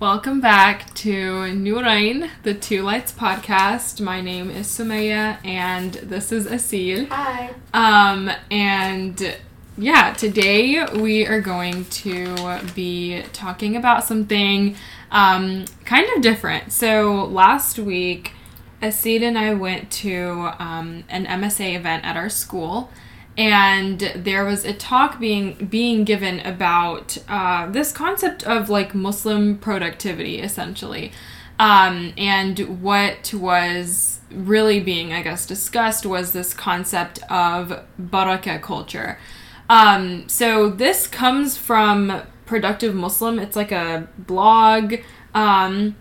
Welcome back to Noorayn, the Two Lights podcast. My name is Sumayyah and this is Aseel. Hi. Um, and yeah, today we are going to be talking about something um, kind of different. So last week, Aseel and I went to um, an MSA event at our school, and there was a talk being being given about uh, this concept of like Muslim productivity, essentially, um, and what was really being, I guess, discussed was this concept of baraka culture. Um, so this comes from Productive Muslim. It's like a blog, um,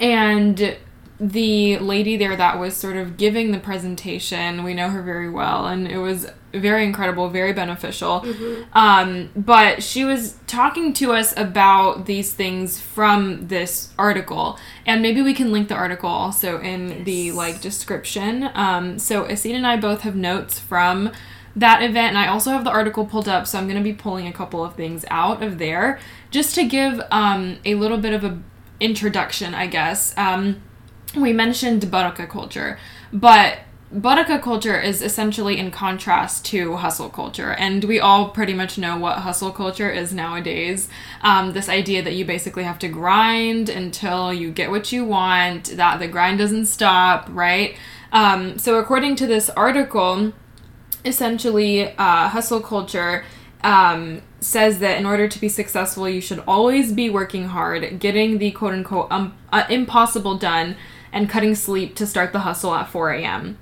and the lady there that was sort of giving the presentation, we know her very well, and it was very incredible, very beneficial. Um, but she was talking to us about these things from this article, and maybe we can link the article also in the like description. Um, so Aseel and I both have notes from that event, and I also have the article pulled up, so I'm going to be pulling a couple of things out of there just to give um, a little bit of a introduction, I guess. Um, we mentioned baraka culture, but baraka culture is essentially in contrast to hustle culture, and we all pretty much know what hustle culture is nowadays. Um, this idea that you basically have to grind until you get what you want, that the grind doesn't stop, right? Um, so, according to this article, essentially, uh, hustle culture um, says that in order to be successful, you should always be working hard, getting the quote unquote um, uh, impossible done, and cutting sleep to start the hustle at 4 a.m.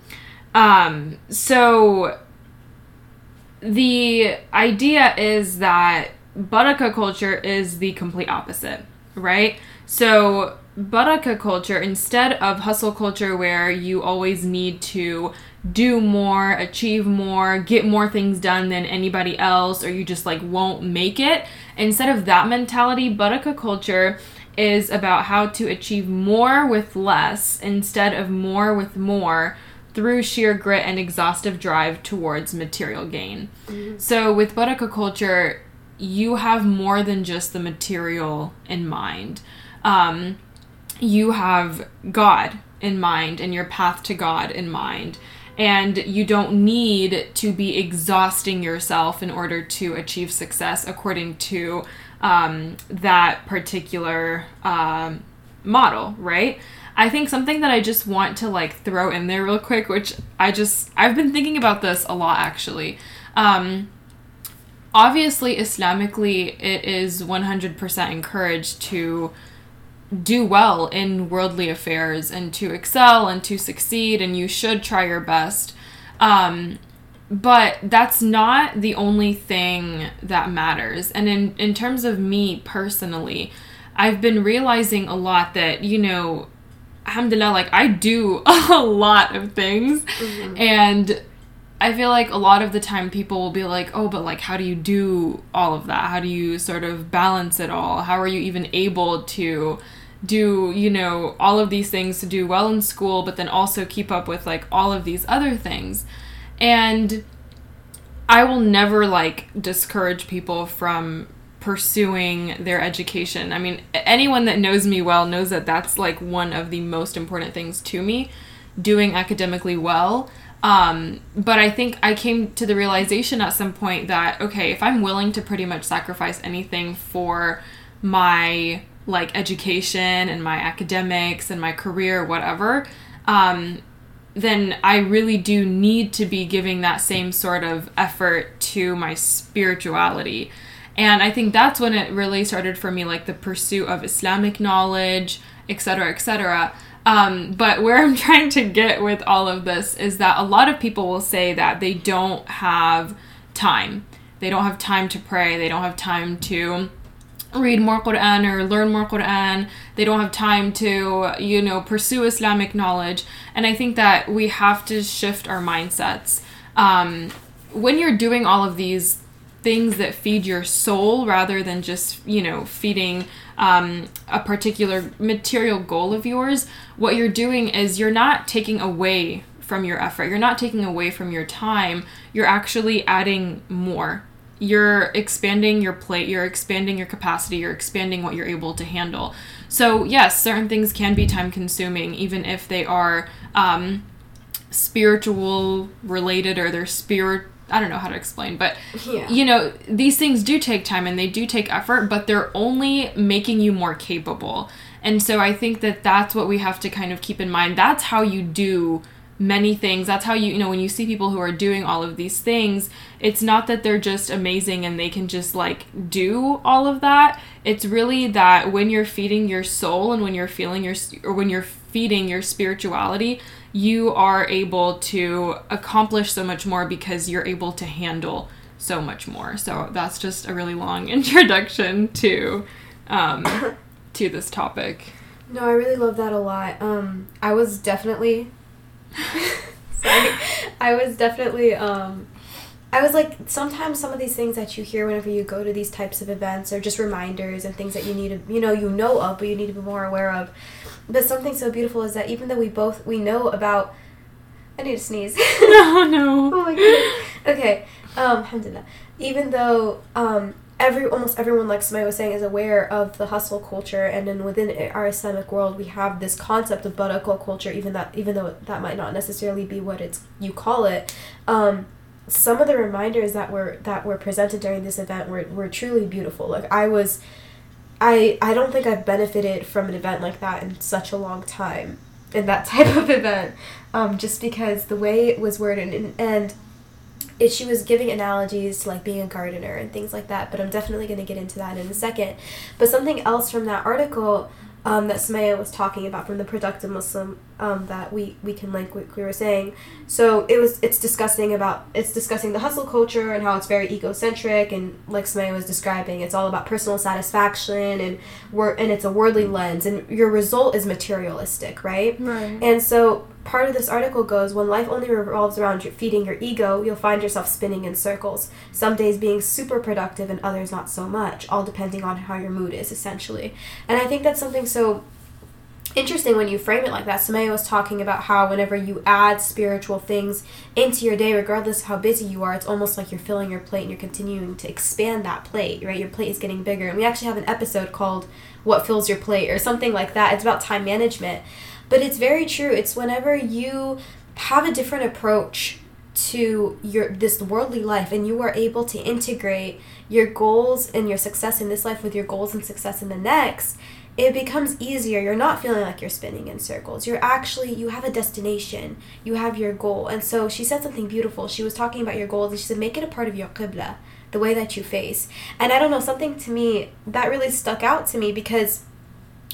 Um, so the idea is that baraka culture is the complete opposite, right? So baraka culture, instead of hustle culture where you always need to do more, achieve more, get more things done than anybody else, or you just like won't make it, instead of that mentality, baraka culture is about how to achieve more with less instead of more with more through sheer grit and exhaustive drive towards material gain. So with baraka culture, you have more than just the material in mind. Um, you have God in mind and your path to God in mind. And you don't need to be exhausting yourself in order to achieve success according to um, that particular um, model, right? I think something that I just want to like throw in there real quick, which I just, I've been thinking about this a lot actually. Um, obviously, Islamically, it is 100% encouraged to do well in worldly affairs and to excel and to succeed, and you should try your best. Um, but that's not the only thing that matters. And in, in terms of me personally, I've been realizing a lot that, you know, alhamdulillah, like I do a lot of things. Mm-hmm. And I feel like a lot of the time people will be like, oh, but like, how do you do all of that? How do you sort of balance it all? How are you even able to do, you know, all of these things to do well in school, but then also keep up with like all of these other things? And I will never like discourage people from pursuing their education. I mean, anyone that knows me well knows that that's like one of the most important things to me, doing academically well. Um, but I think I came to the realization at some point that okay, if I'm willing to pretty much sacrifice anything for my like education and my academics and my career, whatever, um, then I really do need to be giving that same sort of effort to my spirituality. And I think that's when it really started for me, like the pursuit of Islamic knowledge, et etc., etc. Um, but where I'm trying to get with all of this is that a lot of people will say that they don't have time. They don't have time to pray. They don't have time to read more Quran or learn more Quran. They don't have time to, you know, pursue Islamic knowledge. And I think that we have to shift our mindsets. Um, when you're doing all of these things that feed your soul rather than just, you know, feeding um, a particular material goal of yours, what you're doing is you're not taking away from your effort. You're not taking away from your time. You're actually adding more you're expanding your plate, you're expanding your capacity, you're expanding what you're able to handle. So, yes, certain things can be time consuming, even if they are um, spiritual related or they're spirit. I don't know how to explain, but Yeah. you know, these things do take time and they do take effort, but they're only making you more capable. And so I think that that's what we have to kind of keep in mind. That's how you do many things. That's how you, you know, when you see people who are doing all of these things, it's not that they're just amazing and they can just like do all of that. It's really that when you're feeding your soul and when you're feeling your or when you're feeding your spirituality, you are able to accomplish so much more because you're able to handle so much more. So that's just a really long introduction to um, to this topic. No, I really love that a lot. Um, I was definitely. sorry. I was definitely. Um, I was like, sometimes some of these things that you hear whenever you go to these types of events are just reminders and things that you need to, you know, you know of, but you need to be more aware of. But something so beautiful is that even though we both we know about. I need to sneeze. No, no. Oh my goodness. Okay. Um, alhamdulillah. Even though um, every almost everyone, like Sumayyah was saying, is aware of the hustle culture, and then within our Islamic world, we have this concept of baraka culture. Even that, even though that might not necessarily be what it's you call it, um, some of the reminders that were that were presented during this event were were truly beautiful. Like I was. I, I don't think I've benefited from an event like that in such a long time, in that type of event, um, just because the way it was worded and, and it, she was giving analogies to like being a gardener and things like that, but I'm definitely going to get into that in a second. But something else from that article um, that Sumayyah was talking about from the productive Muslim um, that we, we can link what we were saying. So it was it's discussing about it's discussing the hustle culture and how it's very egocentric and like Sumayyah was describing, it's all about personal satisfaction and wor- and it's a worldly lens and your result is materialistic, right? Right. And so part of this article goes when life only revolves around your feeding your ego, you'll find yourself spinning in circles. Some days being super productive and others not so much, all depending on how your mood is essentially. And I think that's something so interesting when you frame it like that. Sumayyah was talking about how whenever you add spiritual things into your day, regardless of how busy you are, it's almost like you're filling your plate and you're continuing to expand that plate, right? Your plate is getting bigger. And we actually have an episode called What Fills Your Plate or something like that. It's about time management. But it's very true. It's whenever you have a different approach to your this worldly life and you are able to integrate your goals and your success in this life with your goals and success in the next it becomes easier. You're not feeling like you're spinning in circles. You're actually you have a destination. You have your goal. And so she said something beautiful. She was talking about your goals and she said make it a part of your qibla the way that you face. And i don't know something to me that really stuck out to me because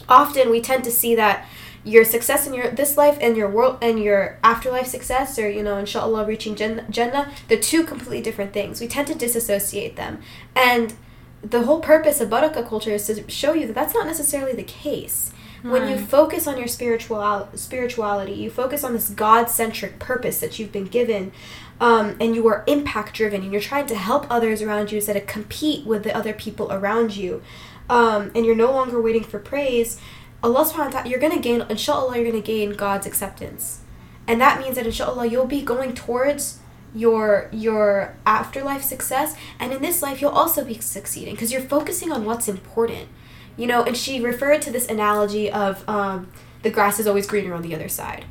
often we tend to see that your success in your this life and your world and your afterlife success or you know inshallah reaching Jannah, Jannah they're two completely different things. We tend to disassociate them. And the whole purpose of Baraka culture is to show you that that's not necessarily the case when you focus on your spiritual spirituality you focus on this god-centric purpose that you've been given um, and you are impact driven and you're trying to help others around you instead of compete with the other people around you um, and you're no longer waiting for praise Allah subhanahu wa ta'ala, you're gonna gain inshallah you're gonna gain God's acceptance. And that means that inshallah you'll be going towards your your afterlife success and in this life you'll also be succeeding because you're focusing on what's important. You know, and she referred to this analogy of um, the grass is always greener on the other side.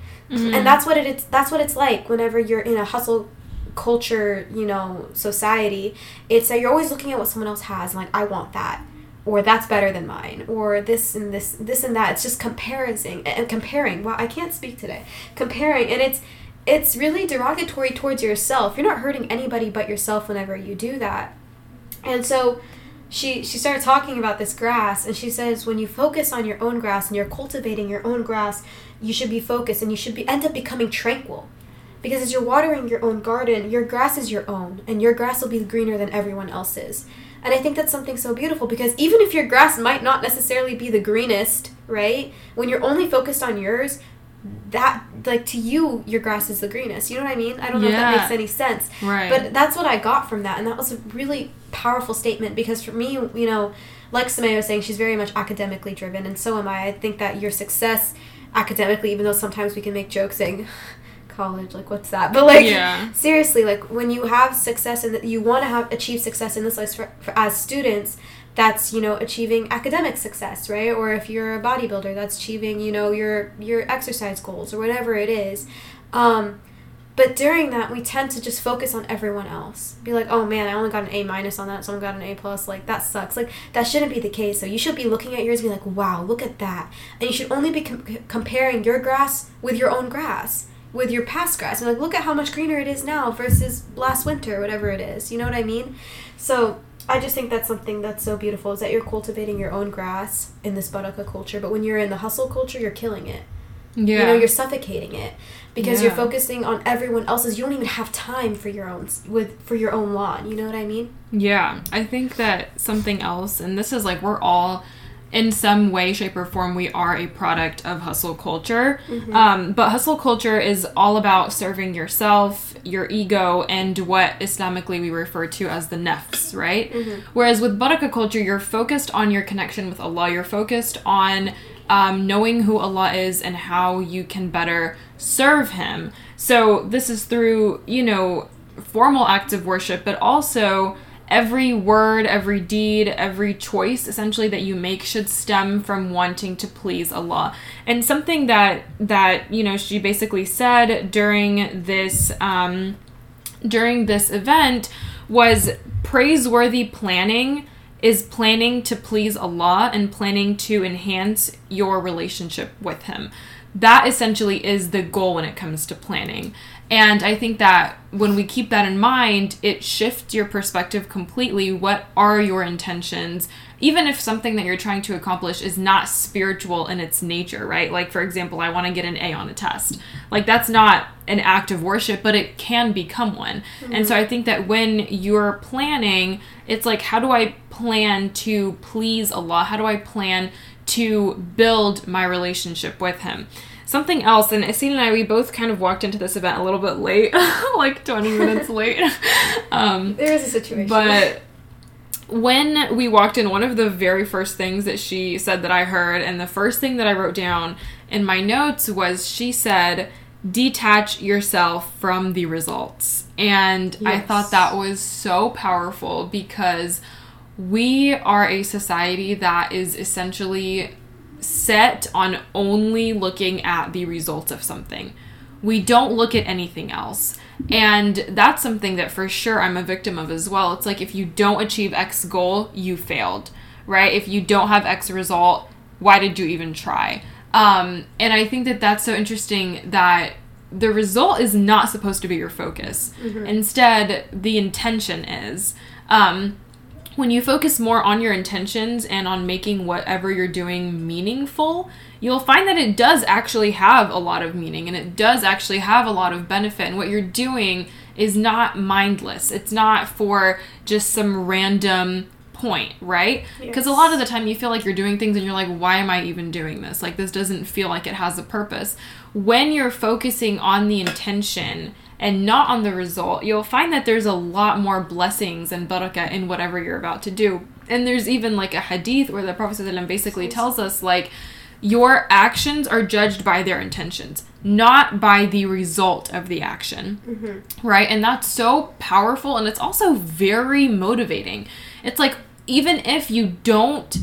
And that's what it is that's what it's like whenever you're in a hustle culture, you know, society. It's that you're always looking at what someone else has and like I want that or that's better than mine or this and this this and that it's just comparison and comparing wow i can't speak today comparing and it's it's really derogatory towards yourself. You're not hurting anybody but yourself whenever you do that. And so she she started talking about this grass and she says when you focus on your own grass and you're cultivating your own grass you should be focused and you should be end up becoming tranquil. Because as you're watering your own garden your grass is your own and your grass will be greener than everyone else's. And I think that's something so beautiful because even if your grass might not necessarily be the greenest, right? When you're only focused on yours, that like to you your grass is the greenest. You know what I mean? I don't know if that makes any sense. Right. But that's what I got from that and that was a really powerful statement because for me, you know, like Sumayyah was saying, she's very much academically driven and so am I. I think that your success academically, even though sometimes we can make jokes saying college. Like, what's that? But like, Yeah. seriously, like when you have success and you want to have achieve success in this life for, for, as students, that's you know achieving academic success, right? Or if you're a bodybuilder, that's achieving you know your your exercise goals or whatever it is. Um, but during that, we tend to just focus on everyone else. Be like, oh man, I only got an A minus on that. Someone got an A plus. Like that sucks. Like that shouldn't be the case. So you should be looking at yours and be like, wow, look at that. And you should only be com- comparing your grass with your own grass, with your past grass. And like, look at how much greener it is now versus last winter, whatever it is. You know what I mean? So I just think that's something that's so beautiful is that you're cultivating your own grass in this Baraka culture. But when you're in the hustle culture, you're killing it. Yeah. You know, you're suffocating it because you're focusing on everyone else's. You don't even have time for your own with for your own lawn. You know what I mean? Yeah, I think that something else, and this is like we're all, in some way, shape, or form, we are a product of hustle culture. Um, but hustle culture is all about serving yourself, your ego, and what Islamically we refer to as the nafs, right? Whereas with Baraka culture, you're focused on your connection with Allah, you're focused on um, knowing who Allah is and how you can better serve Him. So this is through, you know, formal acts of worship, but also every word, every deed, every choice essentially that you make should stem from wanting to please Allah. And something that that you know she basically said during this um, during this event was praiseworthy planning is planning to please Allah and planning to enhance your relationship with Him. That essentially is the goal when it comes to planning. And I think that when we keep that in mind, it shifts your perspective completely. What are your intentions? Even if something that you're trying to accomplish is not spiritual in its nature, right? Like, for example, I want to get an A on a test. Like, that's not an act of worship, but it can become one. And so mm-hmm. I think that when you're planning, it's like, how do I plan to please Allah? How do I plan to build my relationship with Him? Something else, and Aseel and I, we both kind of walked into this event a little bit late, like 20 minutes late. Um, There is a situation. but when we walked in, one of the very first things that she said that I heard, and the first thing that I wrote down in my notes was she said, detach yourself from the results. And I thought that was so powerful because we are a society that is essentially set on only looking at the results of something. We don't look at anything else. And that's something that for sure I'm a victim of as well. It's like if you don't achieve X goal, you failed, right? If you don't have X result, why did you even try? Um, and I think that that's so interesting that the result is not supposed to be your focus. Instead, the intention is. Um, when you focus more on your intentions and on making whatever you're doing meaningful, you'll find that it does actually have a lot of meaning and it does actually have a lot of benefit. And what you're doing is not mindless, it's not for just some random point, right? Because a lot of the time you feel like you're doing things and you're like, why am I even doing this? Like, this doesn't feel like it has a purpose. When you're focusing on the intention, and not on the result, you'll find that there's a lot more blessings and barakah in whatever you're about to do. And there's even like a hadith where the Prophet basically tells us like your actions are judged by their intentions, not by the result of the action. Mm-hmm. Right? And that's so powerful and it's also very motivating. It's like even if you don't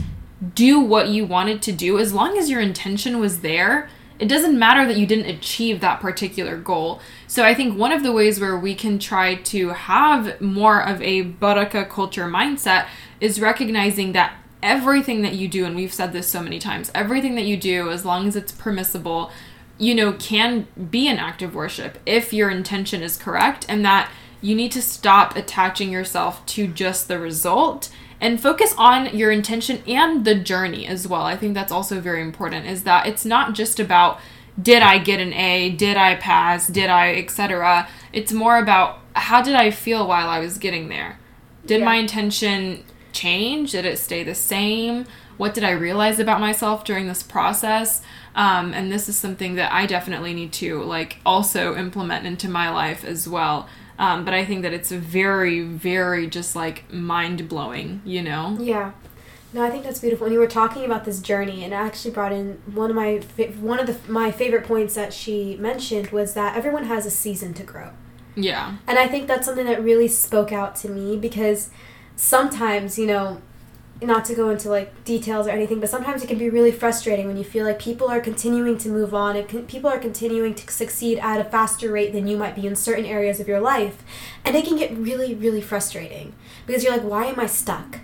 do what you wanted to do, as long as your intention was there, it doesn't matter that you didn't achieve that particular goal. So I think one of the ways where we can try to have more of a baraka culture mindset is recognizing that everything that you do, and we've said this so many times, everything that you do, as long as it's permissible, you know, can be an act of worship if your intention is correct and that you need to stop attaching yourself to just the result and focus on your intention and the journey as well. I think that's also very important is that it's not just about did I get an A, did I pass, did I etc. It's more about how did I feel while I was getting there? Did Yeah. my intention change? Did it stay the same? What did I realize about myself during this process? Um, and this is something that I definitely need to like also implement into my life as well. Um, but I think that it's very, very just like mind blowing, you know? Yeah. No, I think that's beautiful. And you were talking about this journey, and it actually brought in one of my fa- one of the my favorite points that she mentioned was that everyone has a season to grow. Yeah. And I think that's something that really spoke out to me because sometimes, you know, not to go into like details or anything, but sometimes it can be really frustrating when you feel like people are continuing to move on and con- people are continuing to succeed at a faster rate than you might be in certain areas of your life. And it can get really, really frustrating because you're like, why am I stuck?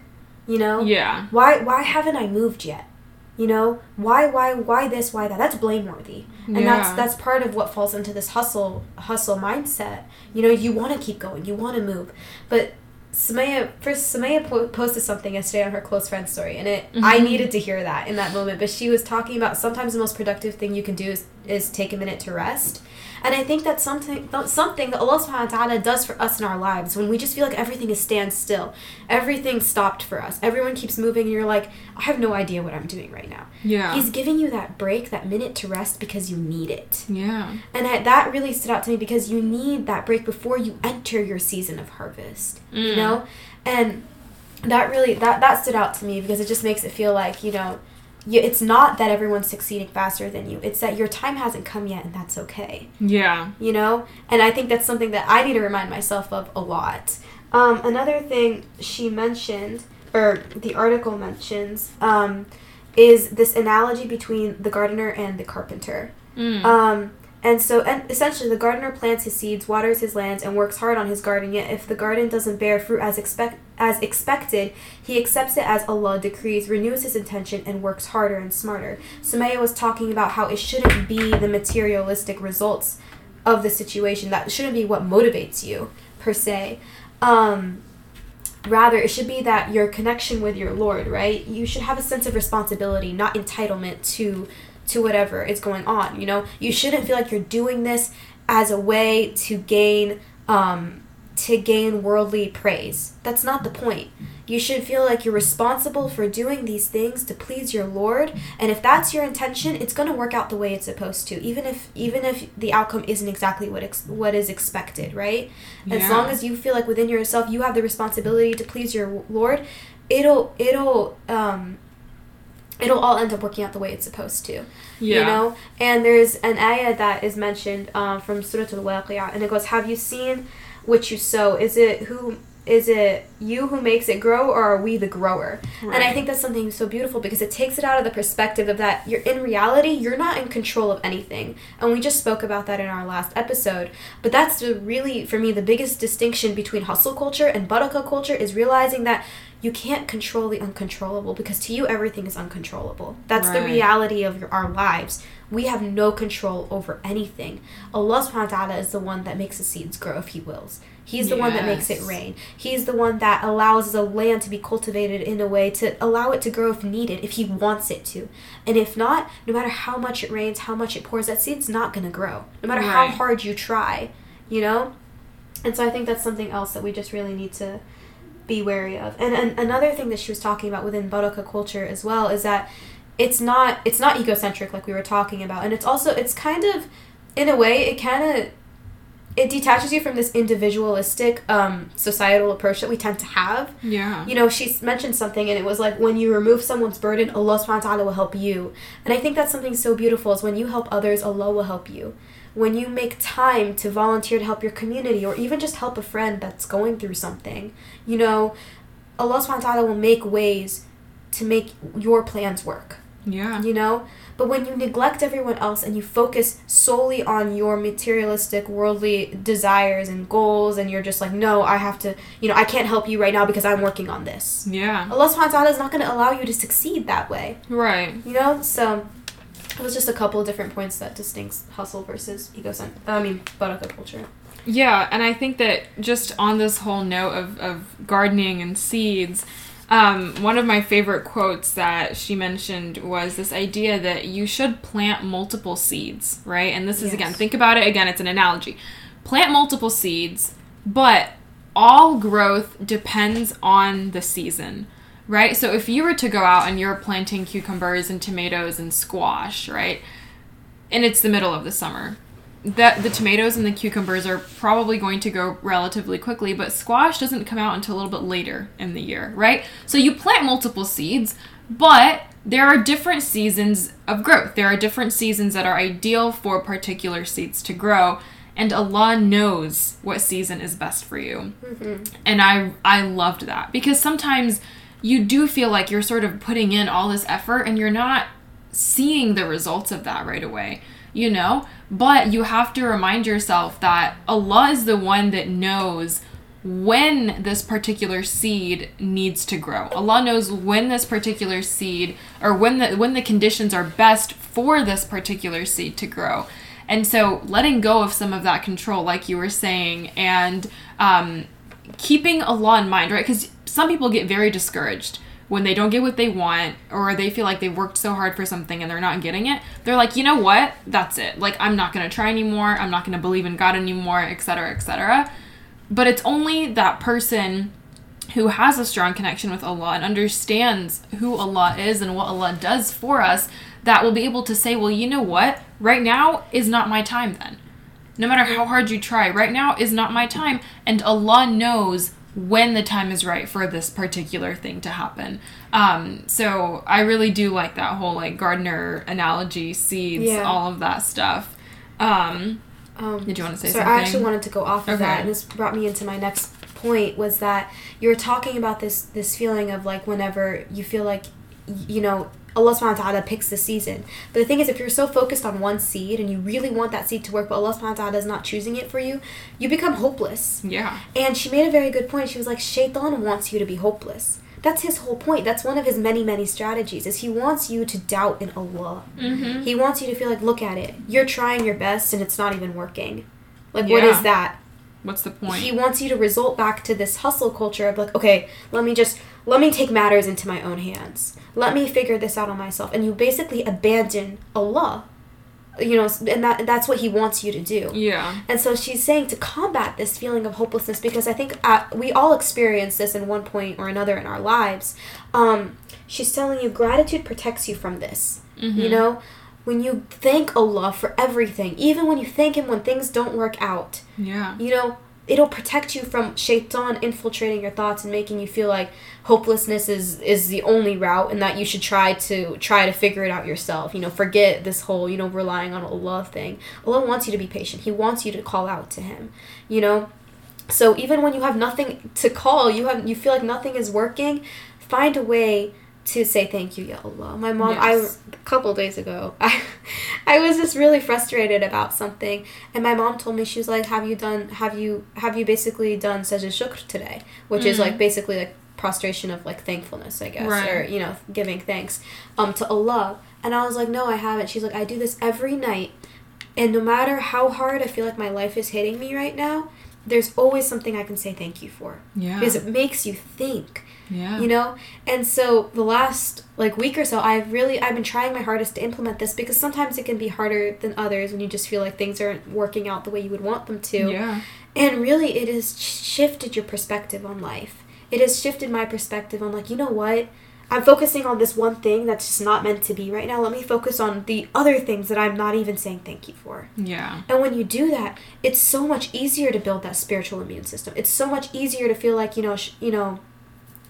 You know? Yeah. Why why haven't I moved yet? You know? Why why why this, why that? That's blameworthy. And that's that's part of what falls into this hustle hustle mindset. You know, you want to keep going, you want to move. But Sumayyah first Sumayyah po- posted something yesterday on her close friend story and it I Mhm. needed to hear that in that moment, but she was talking about sometimes the most productive thing you can do is, is take a minute to rest. And I think that's something something that Allah subhanahu wa ta'ala does for us in our lives when we just feel like everything is standstill. Everything stopped for us. Everyone keeps moving and you're like, I have no idea what I'm doing right now. Yeah. He's giving you that break, that minute to rest because you need it. yeah. And I, that really stood out to me because you need that break before you enter your season of harvest. You Mm. know? And that really that that stood out to me because it just makes it feel like, you know, you, it's not that everyone's succeeding faster than you. It's that your time hasn't come yet and that's okay Yeah. you know and i think that's something that i need to remind myself of a lot um, another thing she mentioned or the article mentions um, is this analogy between the gardener and the carpenter Mm. um, and so and essentially the gardener plants his seeds waters his lands and works hard on his garden. Yet if the garden doesn't bear fruit as expect as expected he accepts it as allah decrees renews his intention and works harder and smarter. Sumaya was talking about how it shouldn't be the materialistic results of the situation. That shouldn't be what motivates you per se. Um, rather it should be that your connection with your lord right? You should have a sense of responsibility not entitlement to to whatever is going on you know? You shouldn't feel like you're doing this as a way to gain um to gain worldly praise. That's not the point. You should feel like you're responsible for doing these things to please your lord and if that's your intention it's going to work out the way it's supposed to even if even if the outcome isn't exactly what ex- what is expected right? Yeah. as long as you feel like within yourself you have the responsibility to please your lord it'll it'll um it'll all end up working out the way it's supposed to Yeah. you know? And there's an ayah that is mentioned um, from surah al-waqiyah and it goes have you seen what you sow? Is it who is it you who makes it grow or are we the grower? And i think that's something so beautiful because it takes it out of the perspective of that you're in reality you're not in control of anything. And we just spoke about that in our last episode. But that's the really for me the biggest distinction between hustle culture and baraka culture is realizing that you can't control the uncontrollable because to you everything is uncontrollable. That's the reality of your, our lives. We have no control over anything. Allah subhanahu wa ta'ala is the one that makes the seeds grow if he wills. He's the one that makes it rain. He's the one that allows the land to be cultivated in a way to allow it to grow if needed if he wants it to. And if not no matter how much it rains how much it pours that seed's not going to grow no matter how hard you try you know? And so i think that's something else that we just really need to be wary of. And, and another thing that she was talking about within Baraka culture as well is that it's not it's not egocentric like we were talking about, and it's also it's kind of in a way it kind of it detaches you from this individualistic um, societal approach that we tend to have. Yeah. You know, she mentioned something, and it was like when you remove someone's burden, Allah subhanahu wa ta'ala will help you. And I think that's something so beautiful is when you help others, Allah will help you. When you make time to volunteer to help your community, or even just help a friend that's going through something, you know, Allah subhanahu wa ta'ala will make ways to make your plans work Yeah. you know but when you neglect everyone else and you focus solely on your materialistic worldly desires and goals and you're just like no i have to you know i can't help you right now because i'm working on this Yeah. allah subhanahu wa ta'ala is not going to allow you to succeed that way Right. you know so it was just a couple of different points that distincts hustle versus ecocent i mean baraka culture Yeah, and I think that just on this whole note of, of gardening and seeds, um, one of my favorite quotes that she mentioned was this idea that you should plant multiple seeds, right? And this is again, think about it again, it's an analogy. Plant multiple seeds, but all growth depends on the season, right? So if you were to go out and you're planting cucumbers and tomatoes and squash, right? And it's the middle of the summer that the tomatoes and the cucumbers are probably going to go relatively quickly, but squash doesn't come out until a little bit later in the year, right? So you plant multiple seeds, but there are different seasons of growth. There are different seasons that are ideal for particular seeds to grow, and Allah knows what season is best for you. Mm-hmm. And I I loved that because sometimes you do feel like you're sort of putting in all this effort and you're not seeing the results of that right away, you know? But you have to remind yourself that Allah is the one that knows when this particular seed needs to grow. Allah knows when this particular seed or when the when the conditions are best for this particular seed to grow. And so letting go of some of that control like you were saying and um keeping Allah in mind, right? Cuz some people get very discouraged when they don't get what they want or they feel like they've worked so hard for something and they're not getting it. They're like you know what? That's it. Like i'm not going to try anymore. I'm not going to believe in god anymore etc etc but it's only that person who has a strong connection with allah and understands who allah is and what allah does for us that will be able to say well you know what? Right now is not my time then. No matter how hard you try right now is not my time. And allah knows when the time is right for this particular thing to happen. Um, so I really do like that whole like gardener analogy, seeds, Yeah. all of that stuff. Um, Um, Did you wanna say something? so something? I actually wanted to go off of Okay. that, and this brought me into my next point was that you were talking about this this feeling of like whenever you feel like you know Allah subhanahu wa ta'ala picks the season. But the thing is if you're so focused on one seed and you really want that seed to work but Allah subhanahu wa ta'ala is not choosing it for you, you become hopeless. yeah, And she made a very good point. She was like, Shaitan wants you to be hopeless. That's his whole point. That's one of his many, many strategies. Is he wants you to doubt in Allah. mm-hmm. He wants you to feel like, look at it. You're trying your best and it's not even working. Like, what Yeah. is that? what's the point? He wants you to result back to this hustle culture of like, okay, let me just let me take matters into my own hands. Let me figure this out on myself. And you basically abandon Allah. You know, and that that's what he wants you to do. yeah, And so she's saying to combat this feeling of hopelessness because I think uh, we all experience this in one point or another in our lives. Um, she's telling you gratitude protects you from this. Mm-hmm. You know, when you thank Allah for everything, even when you thank Him when things don't work out, yeah, you know, it'll protect you from shaitan infiltrating your thoughts and making you feel like hopelessness is is the only route and that you should try to try to figure it out yourself. You know forget this whole you know relying on allah thing. Allah wants you to be patient. He wants you to call out to him you know? So even when you have nothing to call you have you feel like nothing is working find a way to say thank you ya allah my mom i Yes. a couple days ago i i was just really frustrated about something and my mom told me she was like have you done have you have you basically done sajda shukr today which is Mm. like basically like prostration of like thankfulness i guess Right. or you know giving thanks um to allah and i was like no i haven't she's like i do this every night and no matter how hard i feel like my life is hitting me right now there's always something i can say thank you for. Yeah, because it makes you think yeah, you know? And so the last like week or so i've really i've been trying my hardest to implement this because sometimes it can be harder than others when you just feel like things aren't working out the way you would want them to. Yeah, and really it has shifted your perspective on life. It has shifted my perspective on like you know what i'm focusing on this one thing that's just not meant to be right now let me focus on the other things that i'm not even saying thank you for yeah, and when you do that, it's so much easier to build that spiritual immune system. It's so much easier to feel like, you know, sh- you know,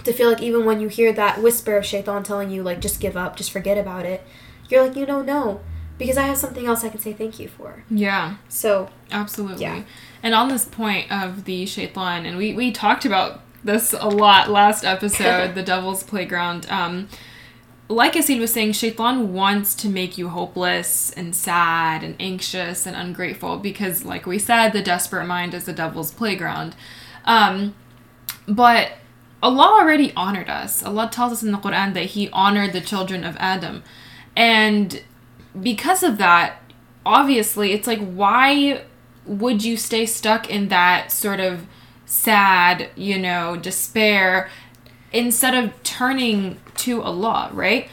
to feel like even when you hear that whisper of shaitan telling you like just give up, just forget about it, you're like, you know, no, because I have something else I can say thank you for. yeah. So, Absolutely. Yeah. And on this point of the shaitan, and we, we talked about this a lot last episode, the devil's playground. Um, like Aseel was saying, shaitan wants to make you hopeless and sad and anxious and ungrateful because, like we said, the desperate mind is the devil's playground. Um, but Allah already honored us. Allah tells us in the Quran that He honored the children of Adam. And because of that, obviously, it's like, why would you stay stuck in that sort of sad, you know, despair instead of turning to Allah, right?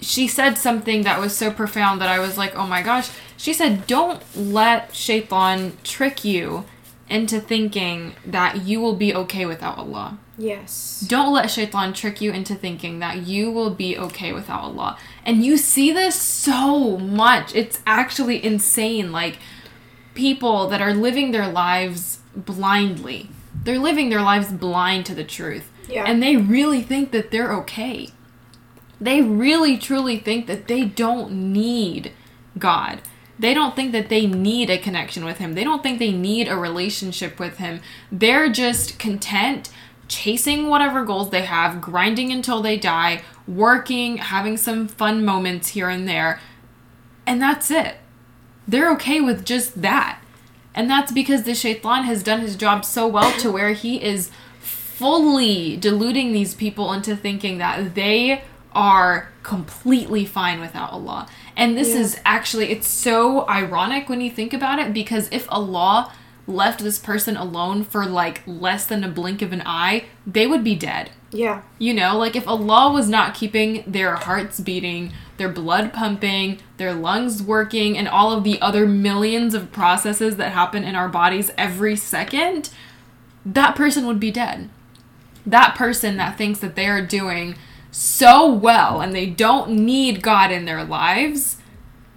She said something that was so profound that I was like, oh my gosh. She said, don't let shaitan trick you into thinking that you will be okay without Allah. yes. Don't let shaitan trick you into thinking that you will be okay without Allah. And you see this so much. It's actually insane. Like, people that are living their lives blindly. They're living their lives blind to the truth. Yeah. And they really think that they're okay. They really truly think that they don't need God. They don't think that they need a connection with Him. They don't think they need a relationship with Him. They're just content chasing whatever goals they have, grinding until they die, working, having some fun moments here and there. And that's it. They're okay with just that. And that's because the shaitan has done his job so well to where he is fully deluding these people into thinking that they are completely fine without Allah. And this Yeah. is actually it's so ironic when you think about it because if Allah left this person alone for like less than a blink of an eye, they would be dead. Yeah. You know, like if Allah was not keeping their hearts beating, their blood pumping, their lungs working, and all of the other millions of processes that happen in our bodies every second, that person would be dead. That person that thinks that they are doing so well and they don't need God in their lives,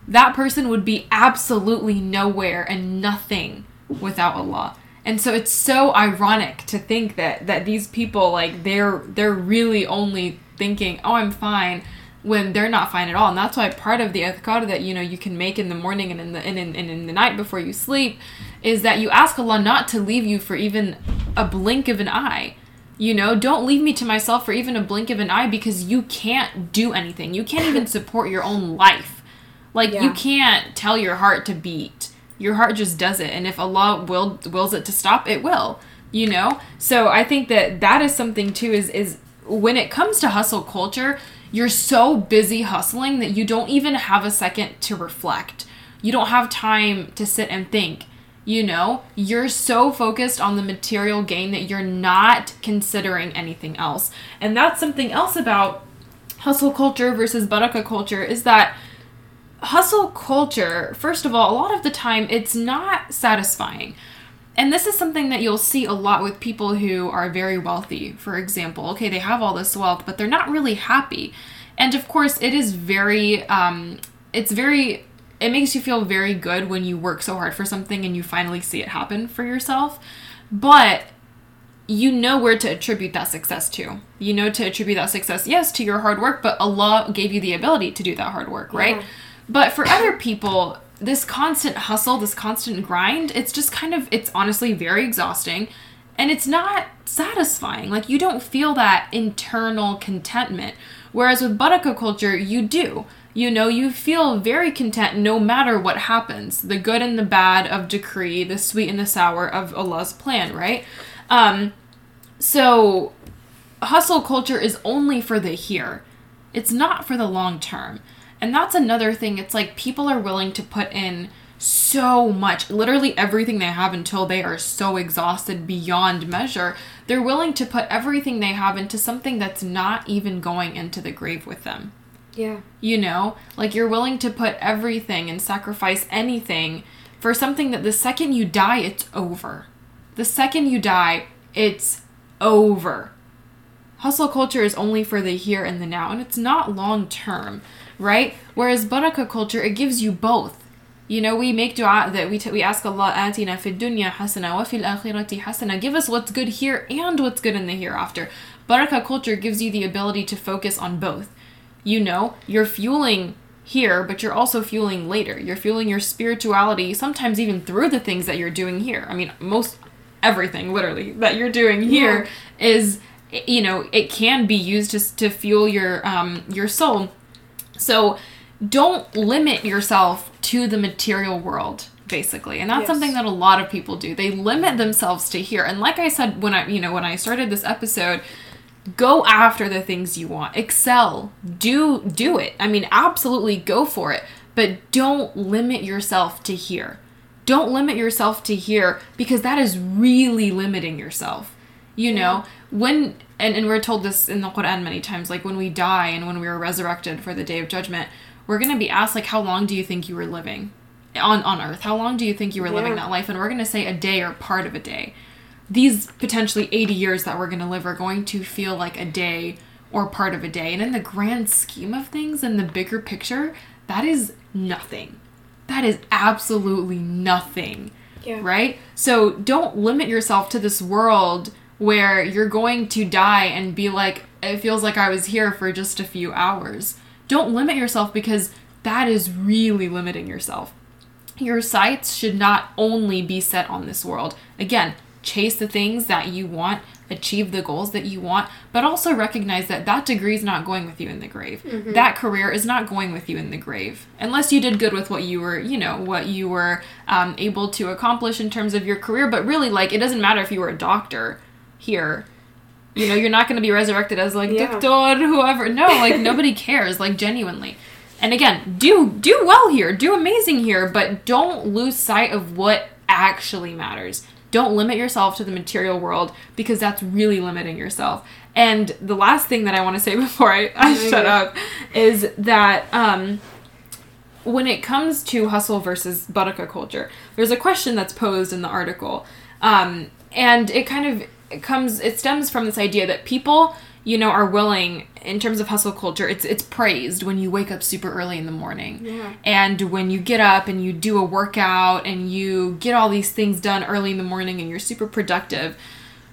that person would be absolutely nowhere and nothing without Allah. And so it's so ironic to think that that these people like they're they're really only thinking, "Oh, I'm fine." when they're not fine at all. And that's why part of the adhkar that you know you can make in the morning and in the and in, and in the night before you sleep is that you ask Allah not to leave you for even a blink of an eye. You know, don't leave me to myself for even a blink of an eye because you can't do anything. You can't even support your own life. Like you can't tell your heart to beat. Your heart just does it, and if Allah will wills it to stop, it will. You know. So I think that that is something too. Is is when it comes to hustle culture, you're so busy hustling that you don't even have a second to reflect. You don't have time to sit and think. You know, you're so focused on the material gain that you're not considering anything else. And that's something else about hustle culture versus baraka culture is that hustle culture, first of all, a lot of the time it's not satisfying. And this is something that you'll see a lot with people who are very wealthy, for example. Okay, they have all this wealth, but they're not really happy. And of course, it is very, um, it's very, it makes you feel very good when you work so hard for something and you finally see it happen for yourself. But you know where to attribute that success to. You know to attribute that success, yes, to your hard work, but Allah gave you the ability to do that hard work, right? Yeah. But for other people, this constant hustle, this constant grind, it's just kind of, it's honestly very exhausting and it's not satisfying. Like, you don't feel that internal contentment. Whereas with Baraka culture, you do. You know, you feel very content no matter what happens the good and the bad of decree, the sweet and the sour of Allah's plan, right? Um, so, hustle culture is only for the here, it's not for the long term. And that's another thing. It's like people are willing to put in so much, literally everything they have until they are so exhausted beyond measure. They're willing to put everything they have into something that's not even going into the grave with them. Yeah. You know, like you're willing to put everything and sacrifice anything for something that the second you die, it's over. The second you die, it's over. Hustle culture is only for the here and the now, and it's not long term, right? Whereas baraka culture, it gives you both. You know, we make dua that we, t- we ask Allah, atina fid dunya hasana wa fil akhirati hasana. Give us what's good here and what's good in the hereafter. Baraka culture gives you the ability to focus on both. You know, you're fueling here, but you're also fueling later. You're fueling your spirituality, sometimes even through the things that you're doing here. I mean, most everything, literally, that you're doing here is, you know, it can be used to, to fuel your um, your soul. So don't limit yourself to the material world basically. And that's Yes. something that a lot of people do. They limit themselves to here. And like i said when i you know when i started this episode go after the things you want. Excel. Do do it. I mean absolutely go for it. But don't limit yourself to here. Don't limit yourself to here because that is really limiting yourself you know? When and, and we're told this in the quran many times like when we die and when we are resurrected for the day of judgment we're going to be asked like how long do you think you were living on on earth how long do you think you were living that life and we're going to say a day or part of a day these potentially 80 years that we're going to live are going to feel like a day or part of a day and in the grand scheme of things in the bigger picture that is nothing that is absolutely nothing. Yeah. Right? So don't limit yourself to this world where you're going to die and be like, it feels like I was here for just a few hours. Don't limit yourself because that is really limiting yourself. Your sights should not only be set on this world. Again, chase the things that you want, achieve the goals that you want, but also recognize that that degree is not going with you in the grave. That career is not going with you in the grave, unless you did good with what you were, you know, what you were um, able to accomplish in terms of your career. But really, like, it doesn't matter if you were a doctor here. You know, you're not going to be resurrected as like Yeah. doctor, whoever. No, like nobody cares, like genuinely. And again, do do well here, do amazing here, but don't lose sight of what actually matters. Don't limit yourself to the material world because that's really limiting yourself. And the last thing that I want to say before I, I shut up is that um, when it comes to hustle versus Baraka culture, there's a question that's posed in the article. Um, and it kind of it comes it stems from this idea that people, you know, are willing in terms of hustle culture, it's it's praised when you wake up super early in the morning. Yeah. And when you get up and you do a workout and you get all these things done early in the morning and you're super productive.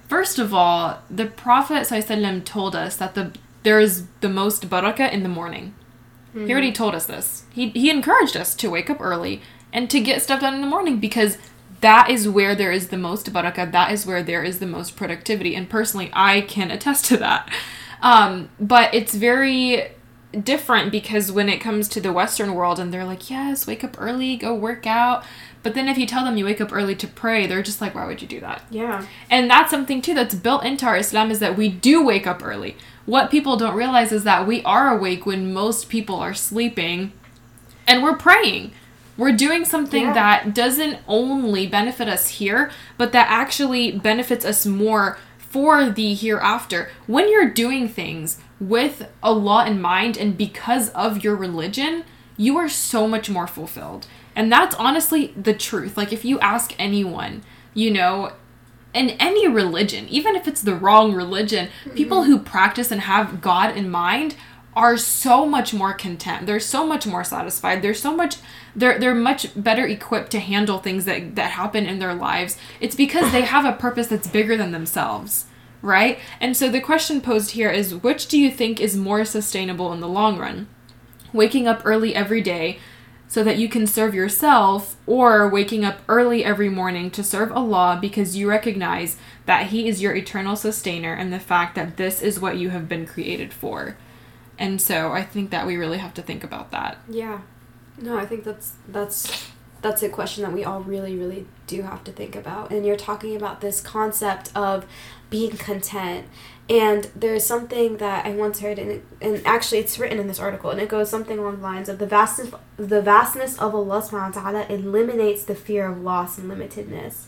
First of all, the Prophet ﷺ told us that the there is the most barakah in the morning. He mm-hmm. already told us this. He he encouraged us to wake up early and to get stuff done in the morning because that is where there is the most barakah. That is where there is the most productivity. And personally, I can attest to that. Um, but it's very different because when it comes to the Western world and they're like, yes, wake up early, go work out. But then if you tell them you wake up early to pray, they're just like, why would you do that? Yeah. And that's something too that's built into our Islam is that we do wake up early. What people don't realize is that we are awake when most people are sleeping and we're praying. We're doing something Yeah. that doesn't only benefit us here, but that actually benefits us more for the hereafter. When you're doing things with Allah in mind and because of your religion, you are so much more fulfilled. And that's honestly the truth. Like, if you ask anyone, you know, in any religion, even if it's the wrong religion, mm-hmm. people who practice and have God in mind are so much more content. They're so much more satisfied. They're so much they're they're much better equipped to handle things that that happen in their lives. It's because they have a purpose that's bigger than themselves, right? And so the question posed here is which do you think is more sustainable in the long run? Waking up early every day so that you can serve yourself, or waking up early every morning to serve Allah because you recognize that He is your eternal sustainer and the fact that this is what you have been created for. And so I think that we really have to think about that. Yeah. No, I think that's that's that's a question that we all really really do have to think about. And you're talking about this concept of being content. And there's something that I once heard, and, and actually it's written in this article, and it goes something along the lines of the vastness, the vastness of Allah subhanahu wa ta'ala eliminates the fear of loss and limitedness.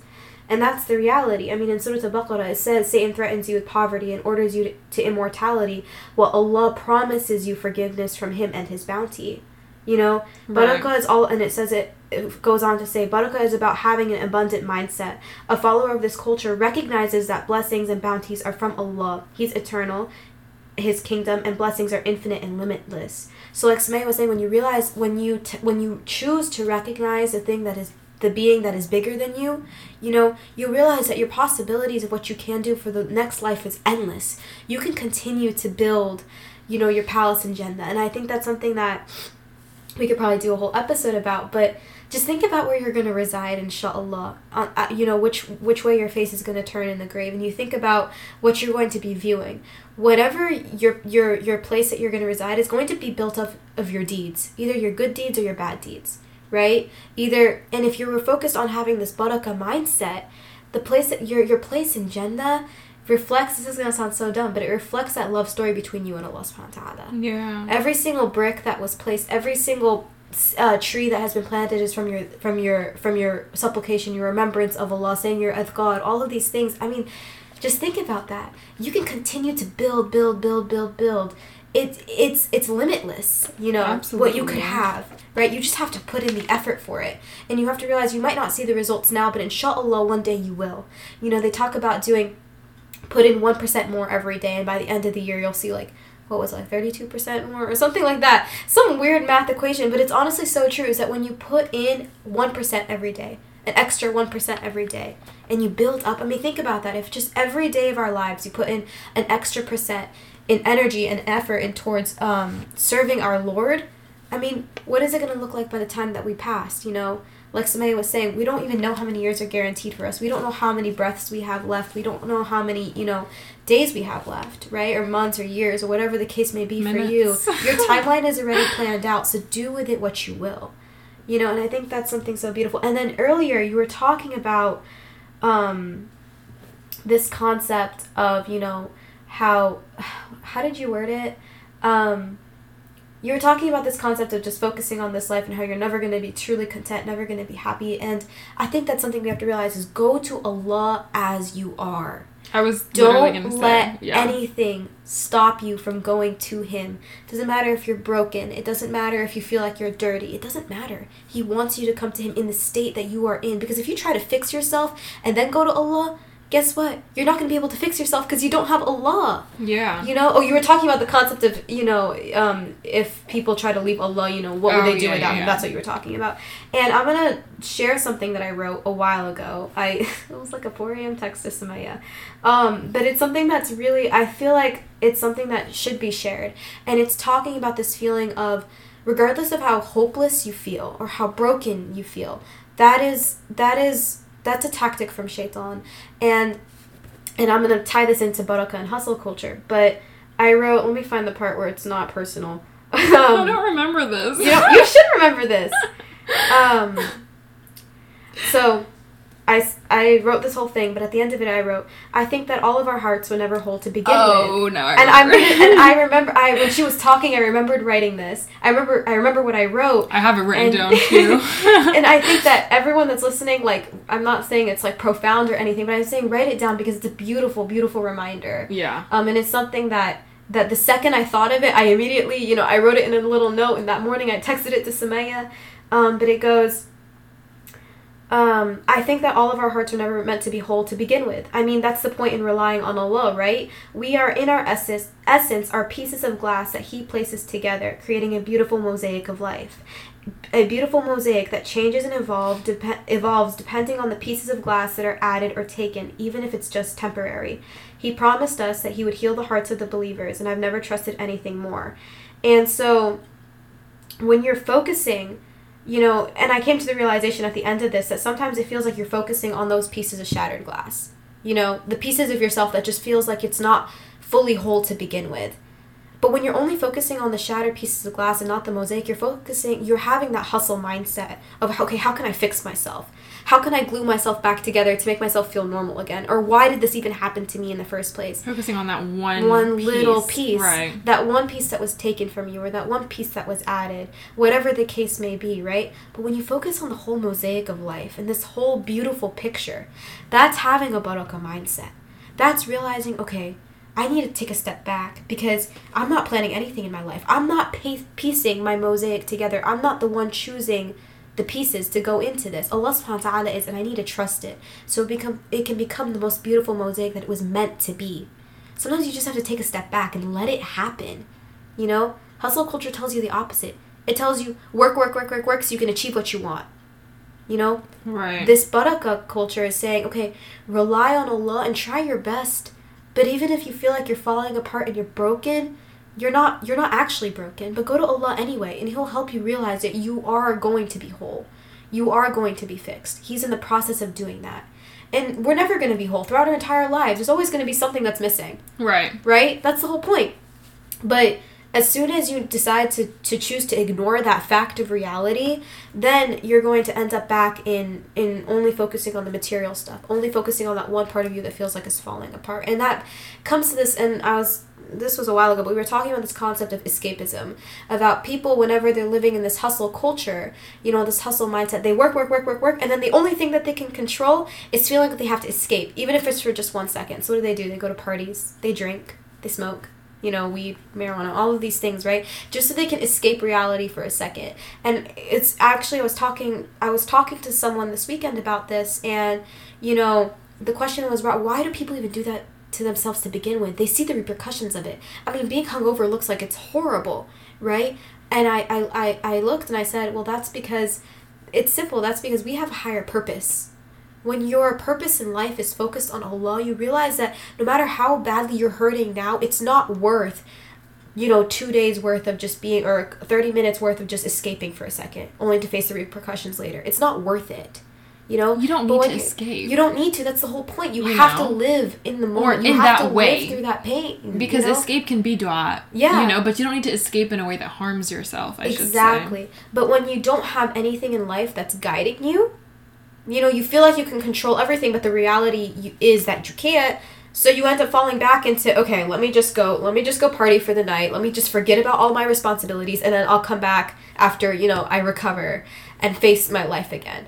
And that's the reality. I mean, in Surah Al-Baqarah, it says Satan threatens you with poverty and orders you to, to immortality, while Allah promises you forgiveness from Him and His bounty. You know, Right. barakah is all, and it says it, it goes on to say, barakah is about having an abundant mindset. A follower of this culture recognizes that blessings and bounties are from Allah. He's eternal, His kingdom and blessings are infinite and limitless. So, like Sumayyah was saying, when you realize, when you t- when you choose to recognize the thing that is the being that is bigger than you, you know, you realize that your possibilities of what you can do for the next life is endless. You can continue to build, you know, your palace in Jannah. And I think that's something that we could probably do a whole episode about, but just think about where you're going to reside inshallah uh, uh, you know which which way your face is going to turn in the grave and you think about what you're going to be viewing. Whatever your your your place that you're going to reside is going to be built up of your deeds either your good deeds or your bad deeds right? Either and if you were focused on having this barakah mindset the place that your your place in jannah reflects this is going to sound so dumb but it reflects that love story between you and allah subhanahu wa ta'ala. Yeah. every single brick that was placed every single uh, tree that has been planted is from your from your from your supplication your remembrance of allah saying your adhkar all of these things. I mean just think about that. You can continue to build build build build build. It's it's it's limitless you know what you could have right? You just have to put in the effort for it. And you have to realize you might not see the results now but inshallah one day you will. You know they talk about doing put in 1% more every day and by the end of the year you'll see like what was it, like 32% more or something like that. Some weird math equation, but it's honestly so true is that when you put in 1% every day, an extra 1% every day, and you build up, I mean, think about that. If just every day of our lives you put in an extra percent in energy and effort in towards um, serving our Lord, I mean, what is it going to look like by the time that we pass, you know? Like somebody was saying, we don't even know how many years are guaranteed for us. We don't know how many breaths we have left. We don't know how many, you know, days we have left, right? Or months or years or whatever the case may be Minutes. for you. Your timeline is already planned out, so do with it what you will. You know, and I think that's something so beautiful. And then earlier you were talking about um this concept of, you know, how how did you word it? Um you were talking about this concept of just focusing on this life and how you're never going to be truly content, never going to be happy. And I think that's something we have to realize is go to Allah as you are. I was don't let yeah. anything stop you from going to Him. It doesn't matter if you're broken. It doesn't matter if you feel like you're dirty. It doesn't matter. He wants you to come to Him in the state that you are in. Because if you try to fix yourself and then go to Allah, guess what? You're not going to be able to fix yourself because you don't have Allah. Yeah. You know? Oh, you were talking about the concept of, you know, um, if people try to leave Allah, you know, what would oh, they do yeah, without yeah, Him? That's what you were talking about. And I'm going to share something that I wrote a while ago. I It was like a 4 a.m. text to Sumayyah. Um, but it's something that's really, I feel like it's something that should be shared. And it's talking about this feeling of, regardless of how hopeless you feel or how broken you feel, that is, that is that's a tactic from shaitan. And and i'm going to tie this into baraka and hustle culture but i wrote let me find the part where it's not personal. Um, i don't remember this. you, know, you should remember this. Um, so I, I wrote this whole thing, but at the end of it, I wrote, I think that all of our hearts were never whole to begin oh, with. Oh, no, I and I and I remember, I when she was talking, I remembered writing this. I remember, I remember what I wrote. I have it written and, down too. and I think that everyone that's listening, like, I'm not saying it's like profound or anything, but I'm saying write it down because it's a beautiful, beautiful reminder. Yeah. Um, and it's something that that the second I thought of it, I immediately, you know, I wrote it in a little note, and that morning I texted it to Sumayyah. Um, but it goes um, I think that all of our hearts are never meant to be whole to begin with. I mean, that's the point in relying on Allah, right? We are in our essence, essence are pieces of glass that He places together, creating a beautiful mosaic of life. A beautiful mosaic that changes and evolve, dep- evolves depending on the pieces of glass that are added or taken, even if it's just temporary. He promised us that He would heal the hearts of the believers, and I've never trusted anything more. And so, when you're focusing, you know, and I came to the realization at the end of this that sometimes it feels like you're focusing on those pieces of shattered glass. You know, the pieces of yourself that just feels like it's not fully whole to begin with. But when you're only focusing on the shattered pieces of glass and not the mosaic, you're focusing, you're having that hustle mindset of, okay, how can I fix myself? How can I glue myself back together to make myself feel normal again? Or why did this even happen to me in the first place? Focusing on that one one piece. little piece. Right. That one piece that was taken from you or that one piece that was added, whatever the case may be, right? But when you focus on the whole mosaic of life and this whole beautiful picture, that's having a baraka mindset. That's realizing, okay, I need to take a step back because I'm not planning anything in my life. I'm not piecing my mosaic together. I'm not the one choosing the pieces to go into this. Allah subhanahu wa ta'ala is and I need to trust it. So it become it can become the most beautiful mosaic that it was meant to be. Sometimes you just have to take a step back and let it happen. You know? Hustle culture tells you the opposite. It tells you work, work, work, work, work so you can achieve what you want. You know? Right. This baraka culture is saying, okay, rely on Allah and try your best but even if you feel like you're falling apart and you're broken, you're not you're not actually broken, but go to Allah anyway and he'll help you realize that you are going to be whole. You are going to be fixed. He's in the process of doing that. And we're never going to be whole throughout our entire lives. There's always going to be something that's missing. Right. Right? That's the whole point. But as soon as you decide to, to choose to ignore that fact of reality, then you're going to end up back in in only focusing on the material stuff, only focusing on that one part of you that feels like it's falling apart. And that comes to this and I was this was a while ago, but we were talking about this concept of escapism, about people whenever they're living in this hustle culture, you know, this hustle mindset, they work, work, work, work, work, and then the only thing that they can control is feeling like they have to escape, even if it's for just one second. So what do they do? They go to parties, they drink, they smoke, you know, weed, marijuana, all of these things, right? Just so they can escape reality for a second. And it's actually I was talking I was talking to someone this weekend about this and, you know, the question was why do people even do that to themselves to begin with. They see the repercussions of it. I mean, being hungover looks like it's horrible, right? And I, I, I, I looked and I said, well, that's because it's simple. That's because we have a higher purpose. When your purpose in life is focused on Allah, you realize that no matter how badly you're hurting now, it's not worth you know, two days worth of just being, or 30 minutes worth of just escaping for a second, only to face the repercussions later. It's not worth it. You know, you don't need to escape You don't need to. That's the whole point. You, You have know. to live in the moment. Or you in have that to way. live through that pain. because you know? escape can be dua. Yeah. you know, but you don't need to escape in a way that harms yourself. I exactly. But when you don't have anything in life that's guiding you, you know, you feel like you can control everything, but the reality is that you can't. So you end up falling back into okay, let me just go, let me just go party for the night. Let me just forget about all my responsibilities, and then I'll come back after you know I recover and face my life again.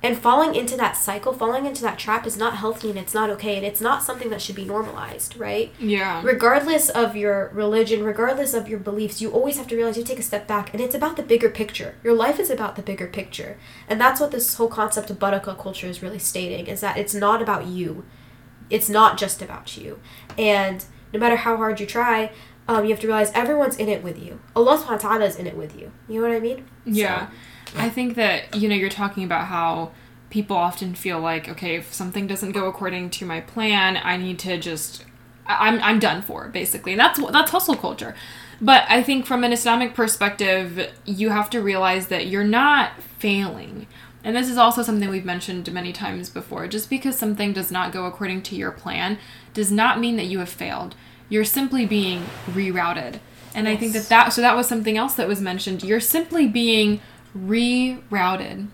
And falling into that cycle, falling into that trap is not healthy and it's not okay and it's not something that should be normalized, right? Yeah. regardless of your religion, regardless of your beliefs, you always have to realize you take a step back and it's about the bigger picture. Your life is about the bigger picture. And that's what this whole concept of Baraka culture is really stating is that it's not about you. It's not just about you. And no matter how hard you try, um, you have to realize everyone's in it with you. Allah subhanahu wa ta'ala is in it with you. You know what I mean? Yeah. So, I think that, you know, you're talking about how people often feel like, okay, if something doesn't go according to my plan, I need to just I'm I'm done for, basically. And that's that's hustle culture. But I think from an Islamic perspective, you have to realize that you're not failing. And this is also something we've mentioned many times before. Just because something does not go according to your plan does not mean that you have failed. You're simply being rerouted. And I think that that so that was something else that was mentioned. You're simply being rerouted.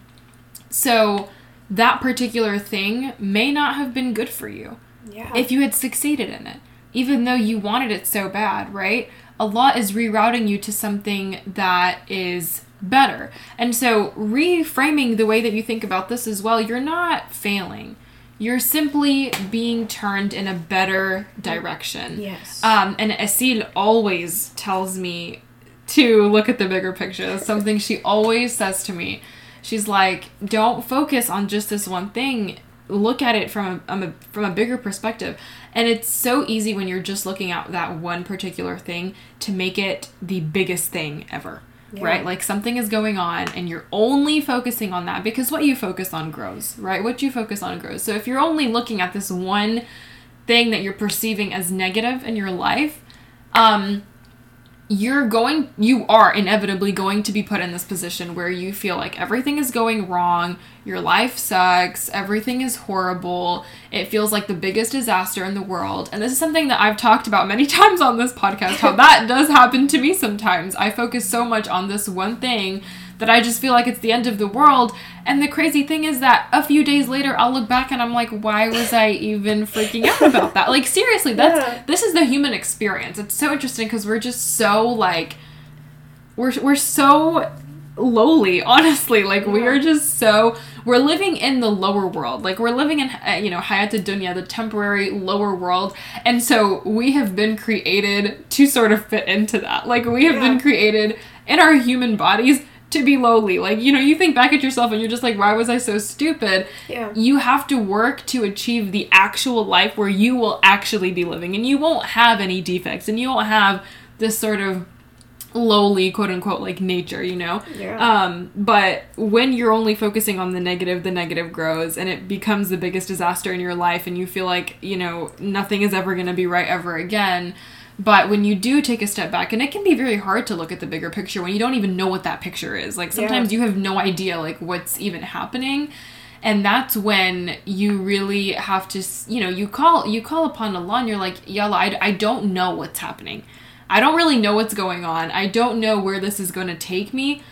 So that particular thing may not have been good for you yeah. if you had succeeded in it, even though you wanted it so bad, right? Allah is rerouting you to something that is better. And so, reframing the way that you think about this as well, you're not failing. You're simply being turned in a better direction. yes. Um, and Aseel always tells me to look at the bigger picture. That's something she always says to me. She's like, "Don't focus on just this one thing. Look at it from a, um, a from a bigger perspective." And it's so easy when you're just looking at that one particular thing to make it the biggest thing ever. Yeah. Right? Like something is going on and you're only focusing on that because what you focus on grows, right? What you focus on grows. So if you're only looking at this one thing that you're perceiving as negative in your life, um, you're going, you are inevitably going to be put in this position where you feel like everything is going wrong, your life sucks, everything is horrible, it feels like the biggest disaster in the world. And this is something that I've talked about many times on this podcast how that does happen to me sometimes. I focus so much on this one thing that I just feel like it's the end of the world. And the crazy thing is that a few days later, I'll look back and I'm like, why was I even freaking out about that? Like, seriously, that's Yeah. this is the human experience. It's so interesting because we're just so like, we're we're so lowly, honestly. Like, we are just so we're living in the lower world. Like, we're living in uh, you know hayat dunya, the temporary lower world, and so we have been created to sort of fit into that. Like, we have been created in our human bodies to be lowly. Like, you know, you think back at yourself and you're just like, why was I so stupid? yeah. You have to work to achieve the actual life where you will actually be living and you won't have any defects and you won't have this sort of lowly quote unquote like nature, you know? Yeah. Um, but when you're only focusing on the negative, the negative grows and it becomes the biggest disaster in your life and you feel like, you know, nothing is ever going to be right ever again. But when you do take a step back, and it can be very hard to look at the bigger picture when you don't even know what that picture is. Like sometimes you have no idea like what's even happening. And that's when you really have to, you know, you call you call upon Allah and you're like, Yalla, I, I don't know what's happening. I don't really know what's going on. I don't know where this is going to take me,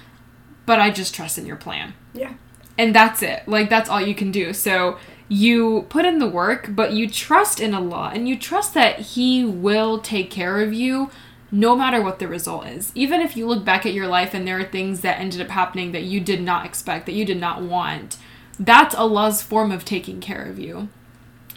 but I just trust in your plan. yeah. And that's it. Like, that's all you can do. So you put in the work, but you trust in Allah and you trust that He will take care of you no matter what the result is. Even if you look back at your life and there are things that ended up happening that you did not expect, that you did not want, that's Allah's form of taking care of you.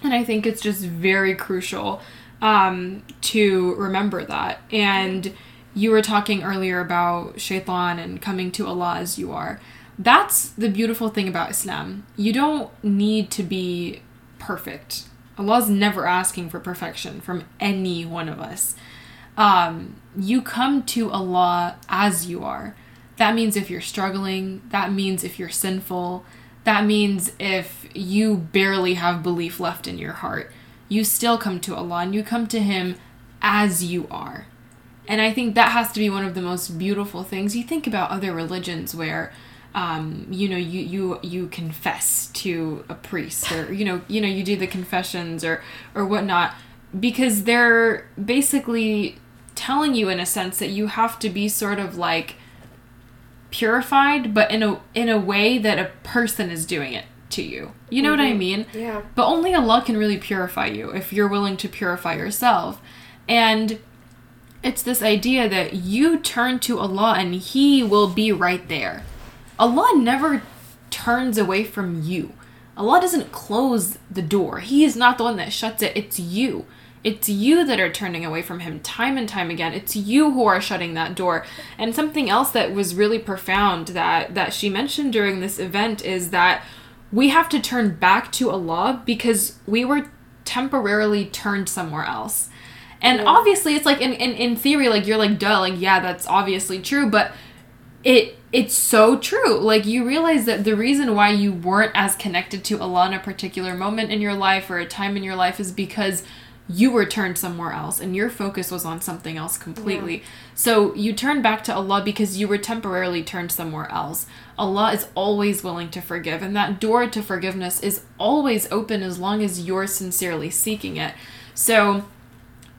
And I think it's just very crucial um, to remember that. And you were talking earlier about shaitan and coming to Allah as you are. That's the beautiful thing about Islam. You don't need to be perfect. Allah's never asking for perfection from any one of us. Um, you come to Allah as you are. That means if you're struggling, that means if you're sinful, that means if you barely have belief left in your heart, you still come to Allah and you come to Him as you are. And I think that has to be one of the most beautiful things. You think about other religions where um, you know you you you confess to a priest or you know you know you do the confessions or or whatnot because they're basically telling you in a sense that you have to be sort of like purified but in a in a way that a person is doing it to you. You know mm-hmm. what i mean? Yeah. But only allah can really purify you if you're willing to purify yourself. And it's this idea that you turn to allah and he will be right there Allah never turns away from you. Allah doesn't close the door. He is not the one that shuts it. It's you. It's you that are turning away from him time and time again. It's you who are shutting that door. And something else that was really profound that that she mentioned during this event is that we have to turn back to Allah because we were temporarily turned somewhere else. And yeah. obviously it's like in, in in theory like you're like duh like yeah that's obviously true but it it's so true. Like you realize that the reason why you weren't as connected to Allah in a particular moment in your life or a time in your life is because you were turned somewhere else and your focus was on something else completely. Yeah. So you turn back to Allah because you were temporarily turned somewhere else. Allah is always willing to forgive, and that door to forgiveness is always open as long as you're sincerely seeking it. So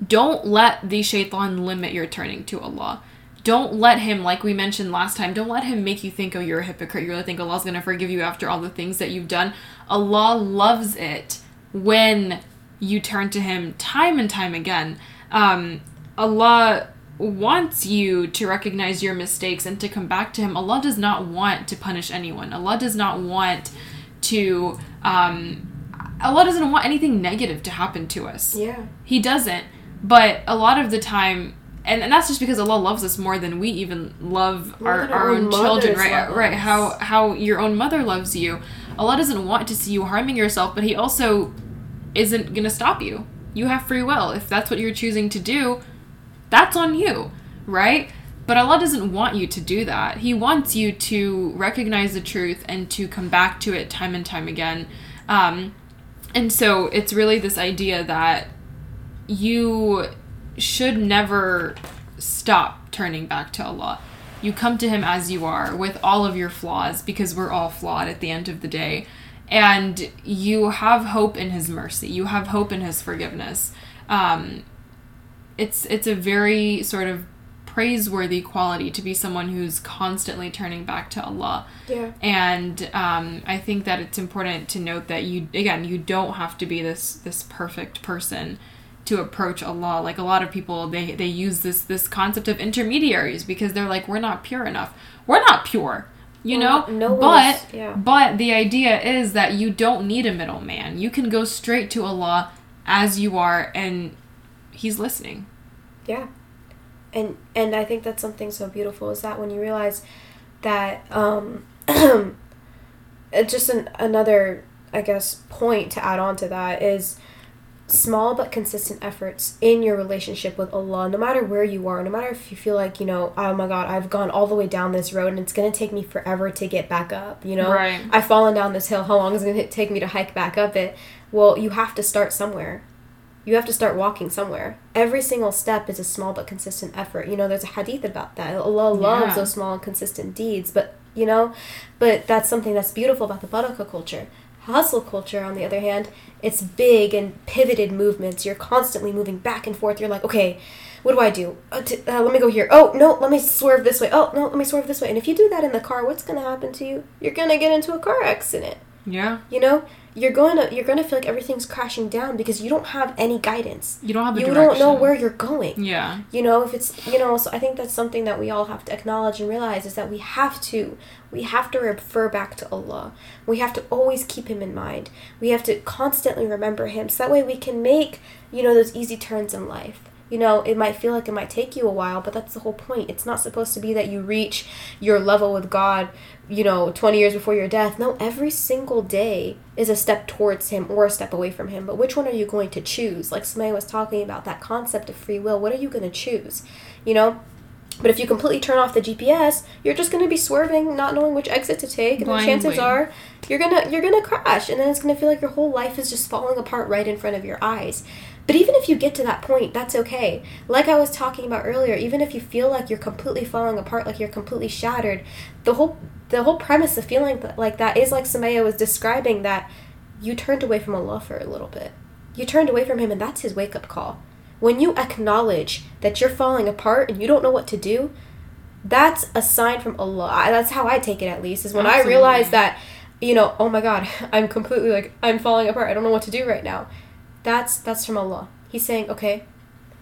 don't let the shaitan limit your turning to Allah don't let him, like we mentioned last time, don't let him make you think, oh, you're a hypocrite. You really think Allah's going to forgive you after all the things that you've done. Allah loves it when you turn to Him time and time again. Um, Allah wants you to recognize your mistakes and to come back to Him. Allah does not want to punish anyone. Allah does not want to. Um, Allah doesn't want anything negative to happen to us. Yeah. He doesn't. But a lot of the time, and, and that's just because Allah loves us more than we even love our, our, our own children, right? Right. How how your own mother loves you. Allah doesn't want to see you harming yourself, but He also isn't gonna stop you. You have free will. If that's what you're choosing to do, that's on you, right? But Allah doesn't want you to do that. He wants you to recognize the truth and to come back to it time and time again. Um, and so it's really this idea that you should never stop turning back to Allah. You come to Him as you are, with all of your flaws, because we're all flawed at the end of the day. And you have hope in His mercy. You have hope in His forgiveness. Um, it's it's a very sort of praiseworthy quality to be someone who's constantly turning back to Allah. Yeah. And um, I think that it's important to note that you again you don't have to be this this perfect person to approach Allah. Like a lot of people, they they use this this concept of intermediaries because they're like, we're not pure enough. We're not pure, you well, know. No but yeah. but the idea is that you don't need a middleman. You can go straight to Allah as you are, and He's listening. Yeah, and and I think that's something so beautiful is that when you realize that um, just an, another I guess point to add on to that is small but consistent efforts in your relationship with Allah, no matter where you are, no matter if you feel like, you know, oh my God, I've gone all the way down this road and it's going to take me forever to get back up, you know? Right. I've fallen down this hill. How long is it going to take me to hike back up it? Well, you have to start somewhere. You have to start walking somewhere. Every single step is a small but consistent effort. You know, there's a hadith about that. Allah loves yeah. those small and consistent deeds, but, you know, but that's something that's beautiful about the barakah culture Hustle culture, on the other hand, it's big and pivoted movements. You're constantly moving back and forth. You're like, okay, what do I do? Uh, t- uh, let me go here. Oh, no, let me swerve this way. Oh, no, let me swerve this way. And if you do that in the car, what's going to happen to you? You're going to get into a car accident. Yeah. You know, you're going to you're going to feel like everything's crashing down because you don't have any guidance. You don't have You direction. don't know where you're going. Yeah. You know, if it's you know, so I think that's something that we all have to acknowledge and realize is that we have to we have to refer back to Allah. We have to always keep him in mind. We have to constantly remember him so that way we can make, you know, those easy turns in life You know, it might feel like it might take you a while, but that's the whole point. It's not supposed to be that you reach your level with God, you know, 20 years before your death. No, every single day is a step towards Him or a step away from Him. But which one are you going to choose? Like Sumayyah was talking about, that concept of free will. What are you going to choose? You know? But if you completely turn off the GPS, you're just going to be swerving, not knowing which exit to take, and the chances are you're gonna you're gonna crash, and then it's gonna feel like your whole life is just falling apart right in front of your eyes. But even if you get to that point, that's okay. Like I was talking about earlier, even if you feel like you're completely falling apart, like you're completely shattered, the whole the whole premise of feeling like that is like Sumayyah was describing that you turned away from Allah for a little bit. You turned away from Him, and that's His wake up call. When you acknowledge that you're falling apart and you don't know what to do, that's a sign from Allah. That's how I take it, at least. Is when I realize that, you know, oh my God, I'm completely like I'm falling apart. I don't know what to do right now. That's that's from Allah. He's saying, okay,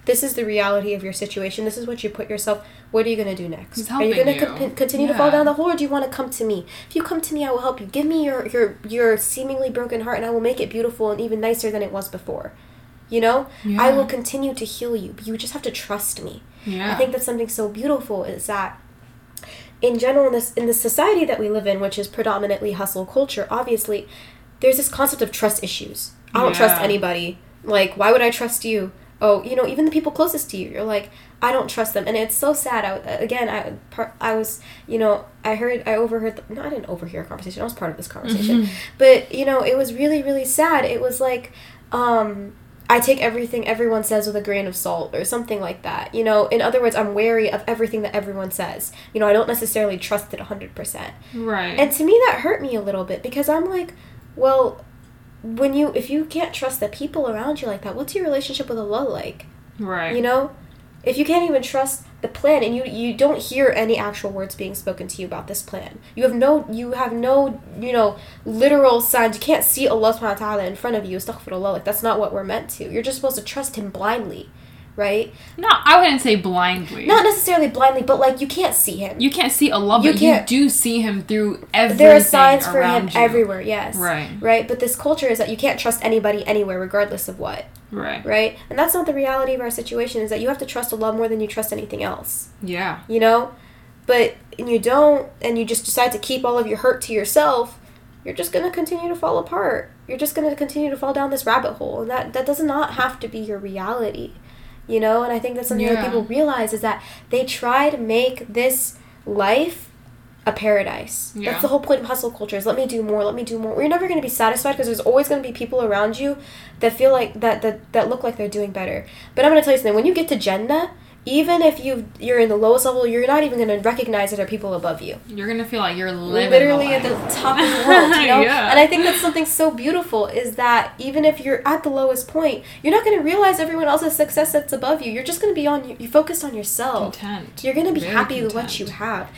this is the reality of your situation. This is what you put yourself. What are you gonna do next? Are you gonna you. con- continue to fall down the hole, or do you want to come to me? If you come to me, I will help you. Give me your your your seemingly broken heart, and I will make it beautiful and even nicer than it was before. You know, I will continue to heal you, but you just have to trust me. Yeah. I think that's something so beautiful is that in general in this in the society that we live in, which is predominantly hustle culture, obviously there's this concept of trust issues. I don't trust anybody. Like, why would I trust you? Oh, you know, even the people closest to you, you're like, I don't trust them, and it's so sad. I, again, I par- I was, you know, I heard, I overheard. The, no, I didn't overhear a conversation. I was part of this conversation, but you know, it was really, really sad. It was like, um, I take everything everyone says with a grain of salt or something like that. You know, in other words, I'm wary of everything that everyone says. You know, I don't necessarily trust it 100%. right. And to me that hurt me a little bit because I'm like, well, when you if you can't trust the people around you like that, what's your relationship with Allah like? right. You know? If you can't even trust the plan and you you don't hear any actual words being spoken to you about this plan. You have no you have no, you know, literal signs. You can't see Allah subhanahu wa ta'ala in front of you, astaghfirullah. Like that's not what we're meant to. You're just supposed to trust him blindly, right? No, I wouldn't say blindly. Not necessarily blindly, but like you can't see him. you can't see Allah, You but you can't- do see him through everything there are signs for him you. everywhere, yes. Right. Right? But this culture is that you can't trust anybody anywhere regardless of what. Right. right? And that's not the reality of our situation. Is that you have to trust Allah more than you trust anything else, Yeah. you know? But and you don't, and you just decide to keep all of your hurt to yourself. You're just gonna continue to fall apart. You're just gonna continue to fall down this rabbit hole, and that that does not have to be your reality, you know. And I think that's something that people realize is that they try to make this life a paradise. Yeah. That's the whole point of hustle culture is let me do more, let me do more. You're never going to be satisfied because there's always going to be people around you that feel like that that that look like they're doing better. But I'm going to tell you something. When you get to Jannah, even if you you're in the lowest level, you're not even going to recognize that there are people above you. You're gonna feel like you're Literally the at the top of the world, you know. Yeah. And I think that's something so beautiful is that even if you're at the lowest point, you're not going to realize everyone else's success that's above you. You're just going to be on you focused on yourself. content. You're going to be Very happy with what you have.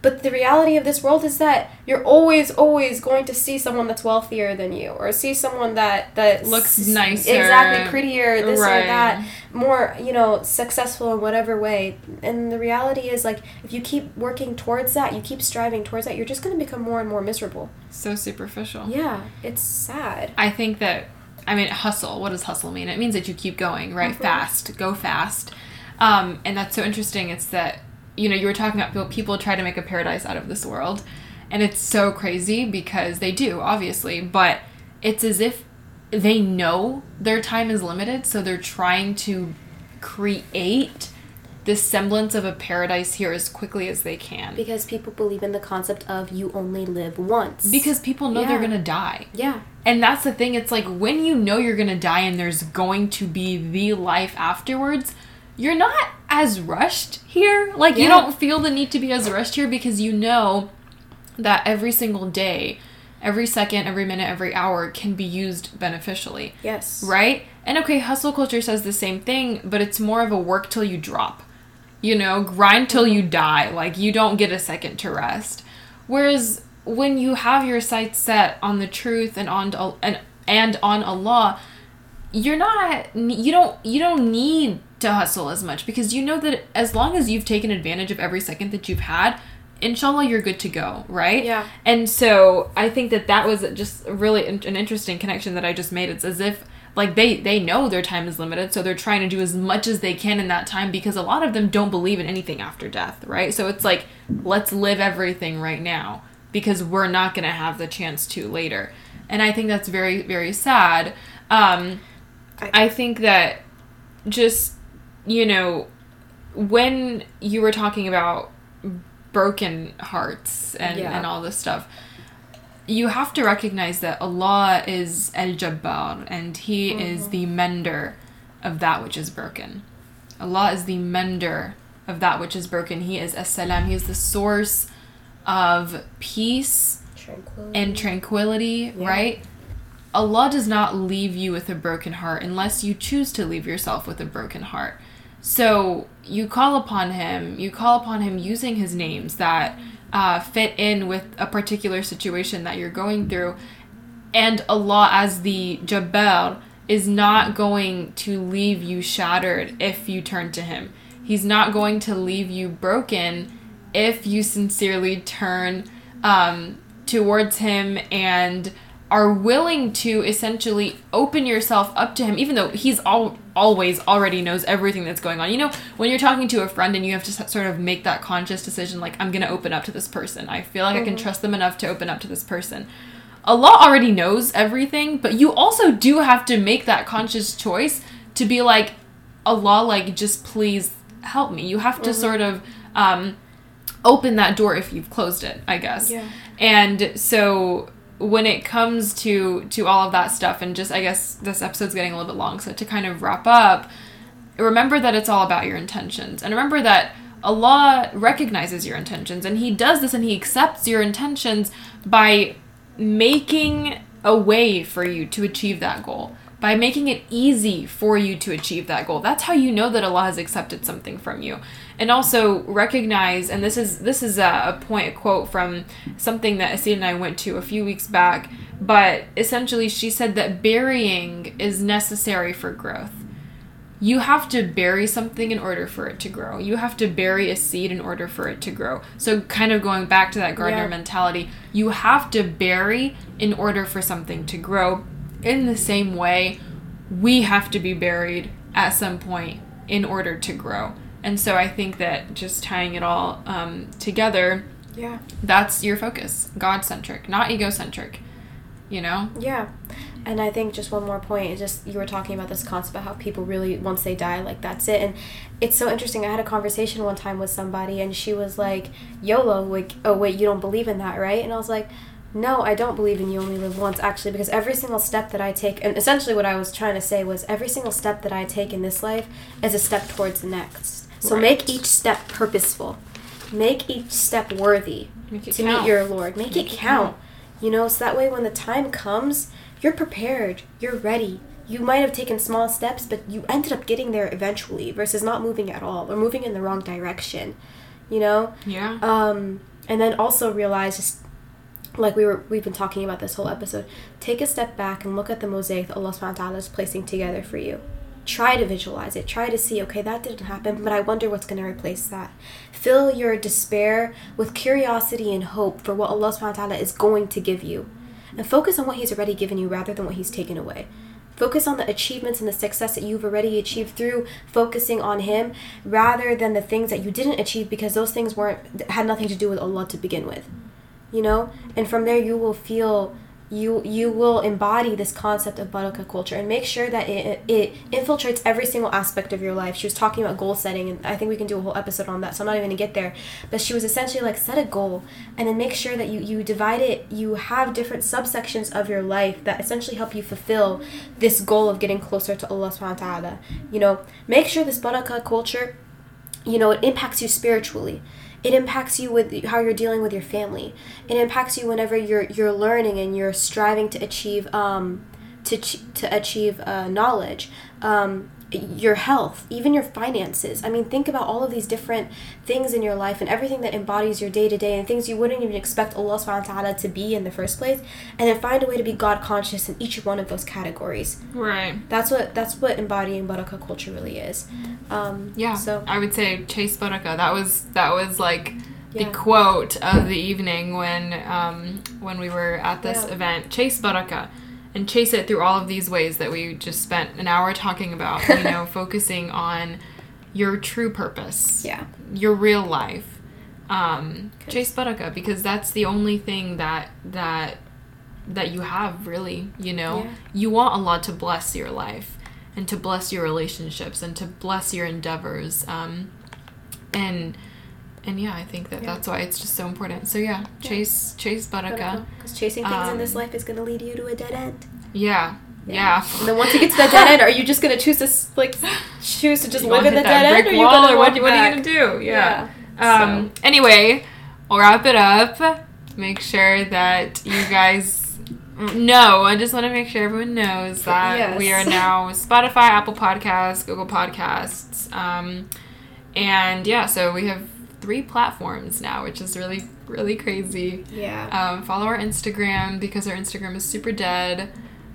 But the reality of this world is that you're always, always going to see someone that's wealthier than you, or see someone that that Looks nicer. exactly prettier, this Right. or that, more you know, successful in whatever way. And the reality is, like, if you keep working towards that, you keep striving towards that, you're just going to become more and more miserable. So superficial. Yeah, it's sad. I think that I mean hustle. What does hustle mean? It means that you keep going, right? Mhm. Fast, go fast. Um, and that's so interesting. It's that you know you were talking about people, try to make a paradise out of this world, and it's so crazy because they do obviously, but it's as if they know their time is limited, so they're trying to create this semblance of a paradise here as quickly as they can. Because people believe in the concept of you only live once. Because people know they're gonna die. yeah, And that's the thing, it's like when you know you're gonna die and there's going to be the life afterwards, you're not as rushed here. Like, you don't feel the need to be as rushed here because you know that every single day, every second, every minute, every hour can be used beneficially, yes, right? And okay, hustle culture says the same thing, but it's more of a work till you drop. You know, grind till you mm-hmm. die. Like, you don't get a second to rest. Whereas when you have your sights set on the truth and on and and on Allah, you're not you don't you don't need to hustle as much because you know that as long as you've taken advantage of every second that you've had, inshallah you're good to go, right? Yeah. And so I think that that was just really an interesting connection that I just made. It's as if like they they know their time is limited so they're trying to do as much as they can in that time because a lot of them don't believe in anything after death right so it's like let's live everything right now because we're not going to have the chance to later and i think that's very very sad um I- i think that just you know when you were talking about broken hearts and, Yeah. and all this stuff you have to recognize that Allah is El Jabbar and He is mm-hmm. the mender of that which is broken. Allah is the mender of that which is broken. He is As Salam. He is the source of peace Tranquility. and tranquility, Yeah. right? Allah does not leave you with a broken heart unless you choose to leave yourself with a broken heart. So you call upon Him, you call upon Him using His names that uh, fit in with a particular situation that you're going through. And Allah, as the Jabbar, is not going to leave you shattered if you turn to Him. He's not going to leave you broken if you sincerely turn um, towards Him and are willing to essentially open yourself up to Him, even though He's all always already knows everything that's going on. You know, when you're talking to a friend and you have to sort of make that conscious decision, like I'm gonna open up to this person. I feel like I can trust them enough to open up to this person. Allah already knows everything, but you also do have to make that conscious choice to be like, Allah, like, just please help me. You have to sort of um, open that door if you've closed it, I guess. Yeah. And so when it comes to to all of that stuff, and just I guess this episode's getting a little bit long, so to kind of wrap up, remember that it's all about your intentions, and remember that Allah recognizes your intentions, and He does this, and He accepts your intentions by making a way for you to achieve that goal by making it easy for you to achieve that goal. That's how you know that allah has accepted something from you and also recognize and this is this is a, a point a quote from something that Aseel and i went to a few weeks back but essentially she said that burying is necessary for growth you have to bury something in order for it to grow. You have to bury a seed in order for it to grow. So, kind of going back to that gardener Yeah. mentality, you have to bury in order for something to grow. In the same way, we have to be buried at some point in order to grow. And so, I think that just tying it all um, together, Yeah. that's your focus God centric, not egocentric. You know? Yeah. And I think just one more point is just you were talking about this concept about how people really once they die like that's it and it's so interesting. I had a conversation one time with somebody and she was like, "YOLO, like oh wait, you don't believe in that, right?" And I was like, "No, I don't believe in you only live once actually because every single step that I take and essentially what I was trying to say was every single step that I take in this life is a step towards the next. So Right. make each step purposeful. Make each step worthy to count. meet your Lord. Make, Make it it count. count. You know, so that way when the time comes, you're prepared. You're ready. You might have taken small steps, but you ended up getting there eventually versus not moving at all or moving in the wrong direction. You know? Yeah. Um, and then also realize just like we were we've been talking about this whole episode, take a step back and look at the mosaic that Allah subhanahu wa ta'ala is placing together for you. Try to visualize it. Try to see, okay, that didn't happen, but I wonder what's gonna replace that. Fill your despair with curiosity and hope for what Allah subhanahu wa ta'ala is going to give you. And focus on what He's already given you rather than what He's taken away. Focus on the achievements and the success that you've already achieved through focusing on Him rather than the things that you didn't achieve because those things weren't had nothing to do with Allah to begin with. You know? And from there you will feel you you will embody this concept of Baraka culture and make sure that it, it infiltrates every single aspect of your life. She was talking about goal setting, and I think we can do a whole episode on that, so I'm not even gonna get there. But she was essentially like set a goal and then make sure that you, you divide it, you have different subsections of your life that essentially help you fulfill this goal of getting closer to Allah subhanahu wa ta'ala. You know, make sure this Baraka culture you know it impacts you spiritually it impacts you with how you're dealing with your family. It impacts you whenever you're you're learning and you're striving to achieve um to to achieve uh, knowledge. Um your health even your finances i mean think about all of these different things in your life and everything that embodies your day to day and things you wouldn't even expect allah subhanahu wa ta'ala to be in the first place and then find a way to be god conscious in each one of those categories Right. that's what that's what embodying baraka culture really is um Yeah. so I would say Chase Baraka. That was that was like the Yeah. quote of the evening when um, when we were at this Yeah. event. Chase Baraka. And chase it through all of these ways that we just spent an hour talking about. You know, focusing on your true purpose, Yeah. your real life. Um, chase Baraka because that's the only thing that that that you have really. You know, Yeah. you want Allah to bless your life and to bless your relationships and to bless your endeavors. Um, and and yeah, I think that Yeah. that's why it's just so important. So yeah, chase chase Baraka. Because chasing things in this Um, life is going to lead you to a dead end. Yeah. Yeah. And then once you get to that dead end, are you just going to choose to like choose to just live gonna in the that dead end, or you to or what, what are you gonna do? Yeah. Yeah. Um. Anyway, we'll wrap it up. Make sure that you guys know. I just want to make sure everyone knows that Yes. we are now Spotify, Apple Podcasts, Google Podcasts, um, and yeah. So we have three platforms now, which is really really crazy. Yeah. Um, follow our Instagram because our Instagram is super dead.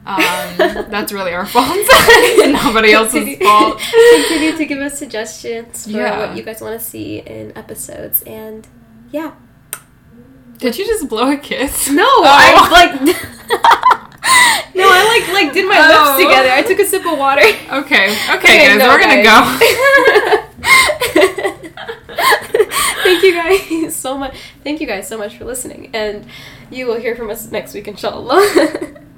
Um, that's really our fault. Nobody else's fault. Continue to give us suggestions for Yeah. what you guys want to see in episodes, and yeah. Did you just blow a kiss? No, Oh. I like. no, I like like did my Oh. lips together. I took a sip of water. Okay, okay, guys, no, we're gonna guys. Thank you guys so much. Thank you guys so much for listening, and you will hear from us next week, inshallah.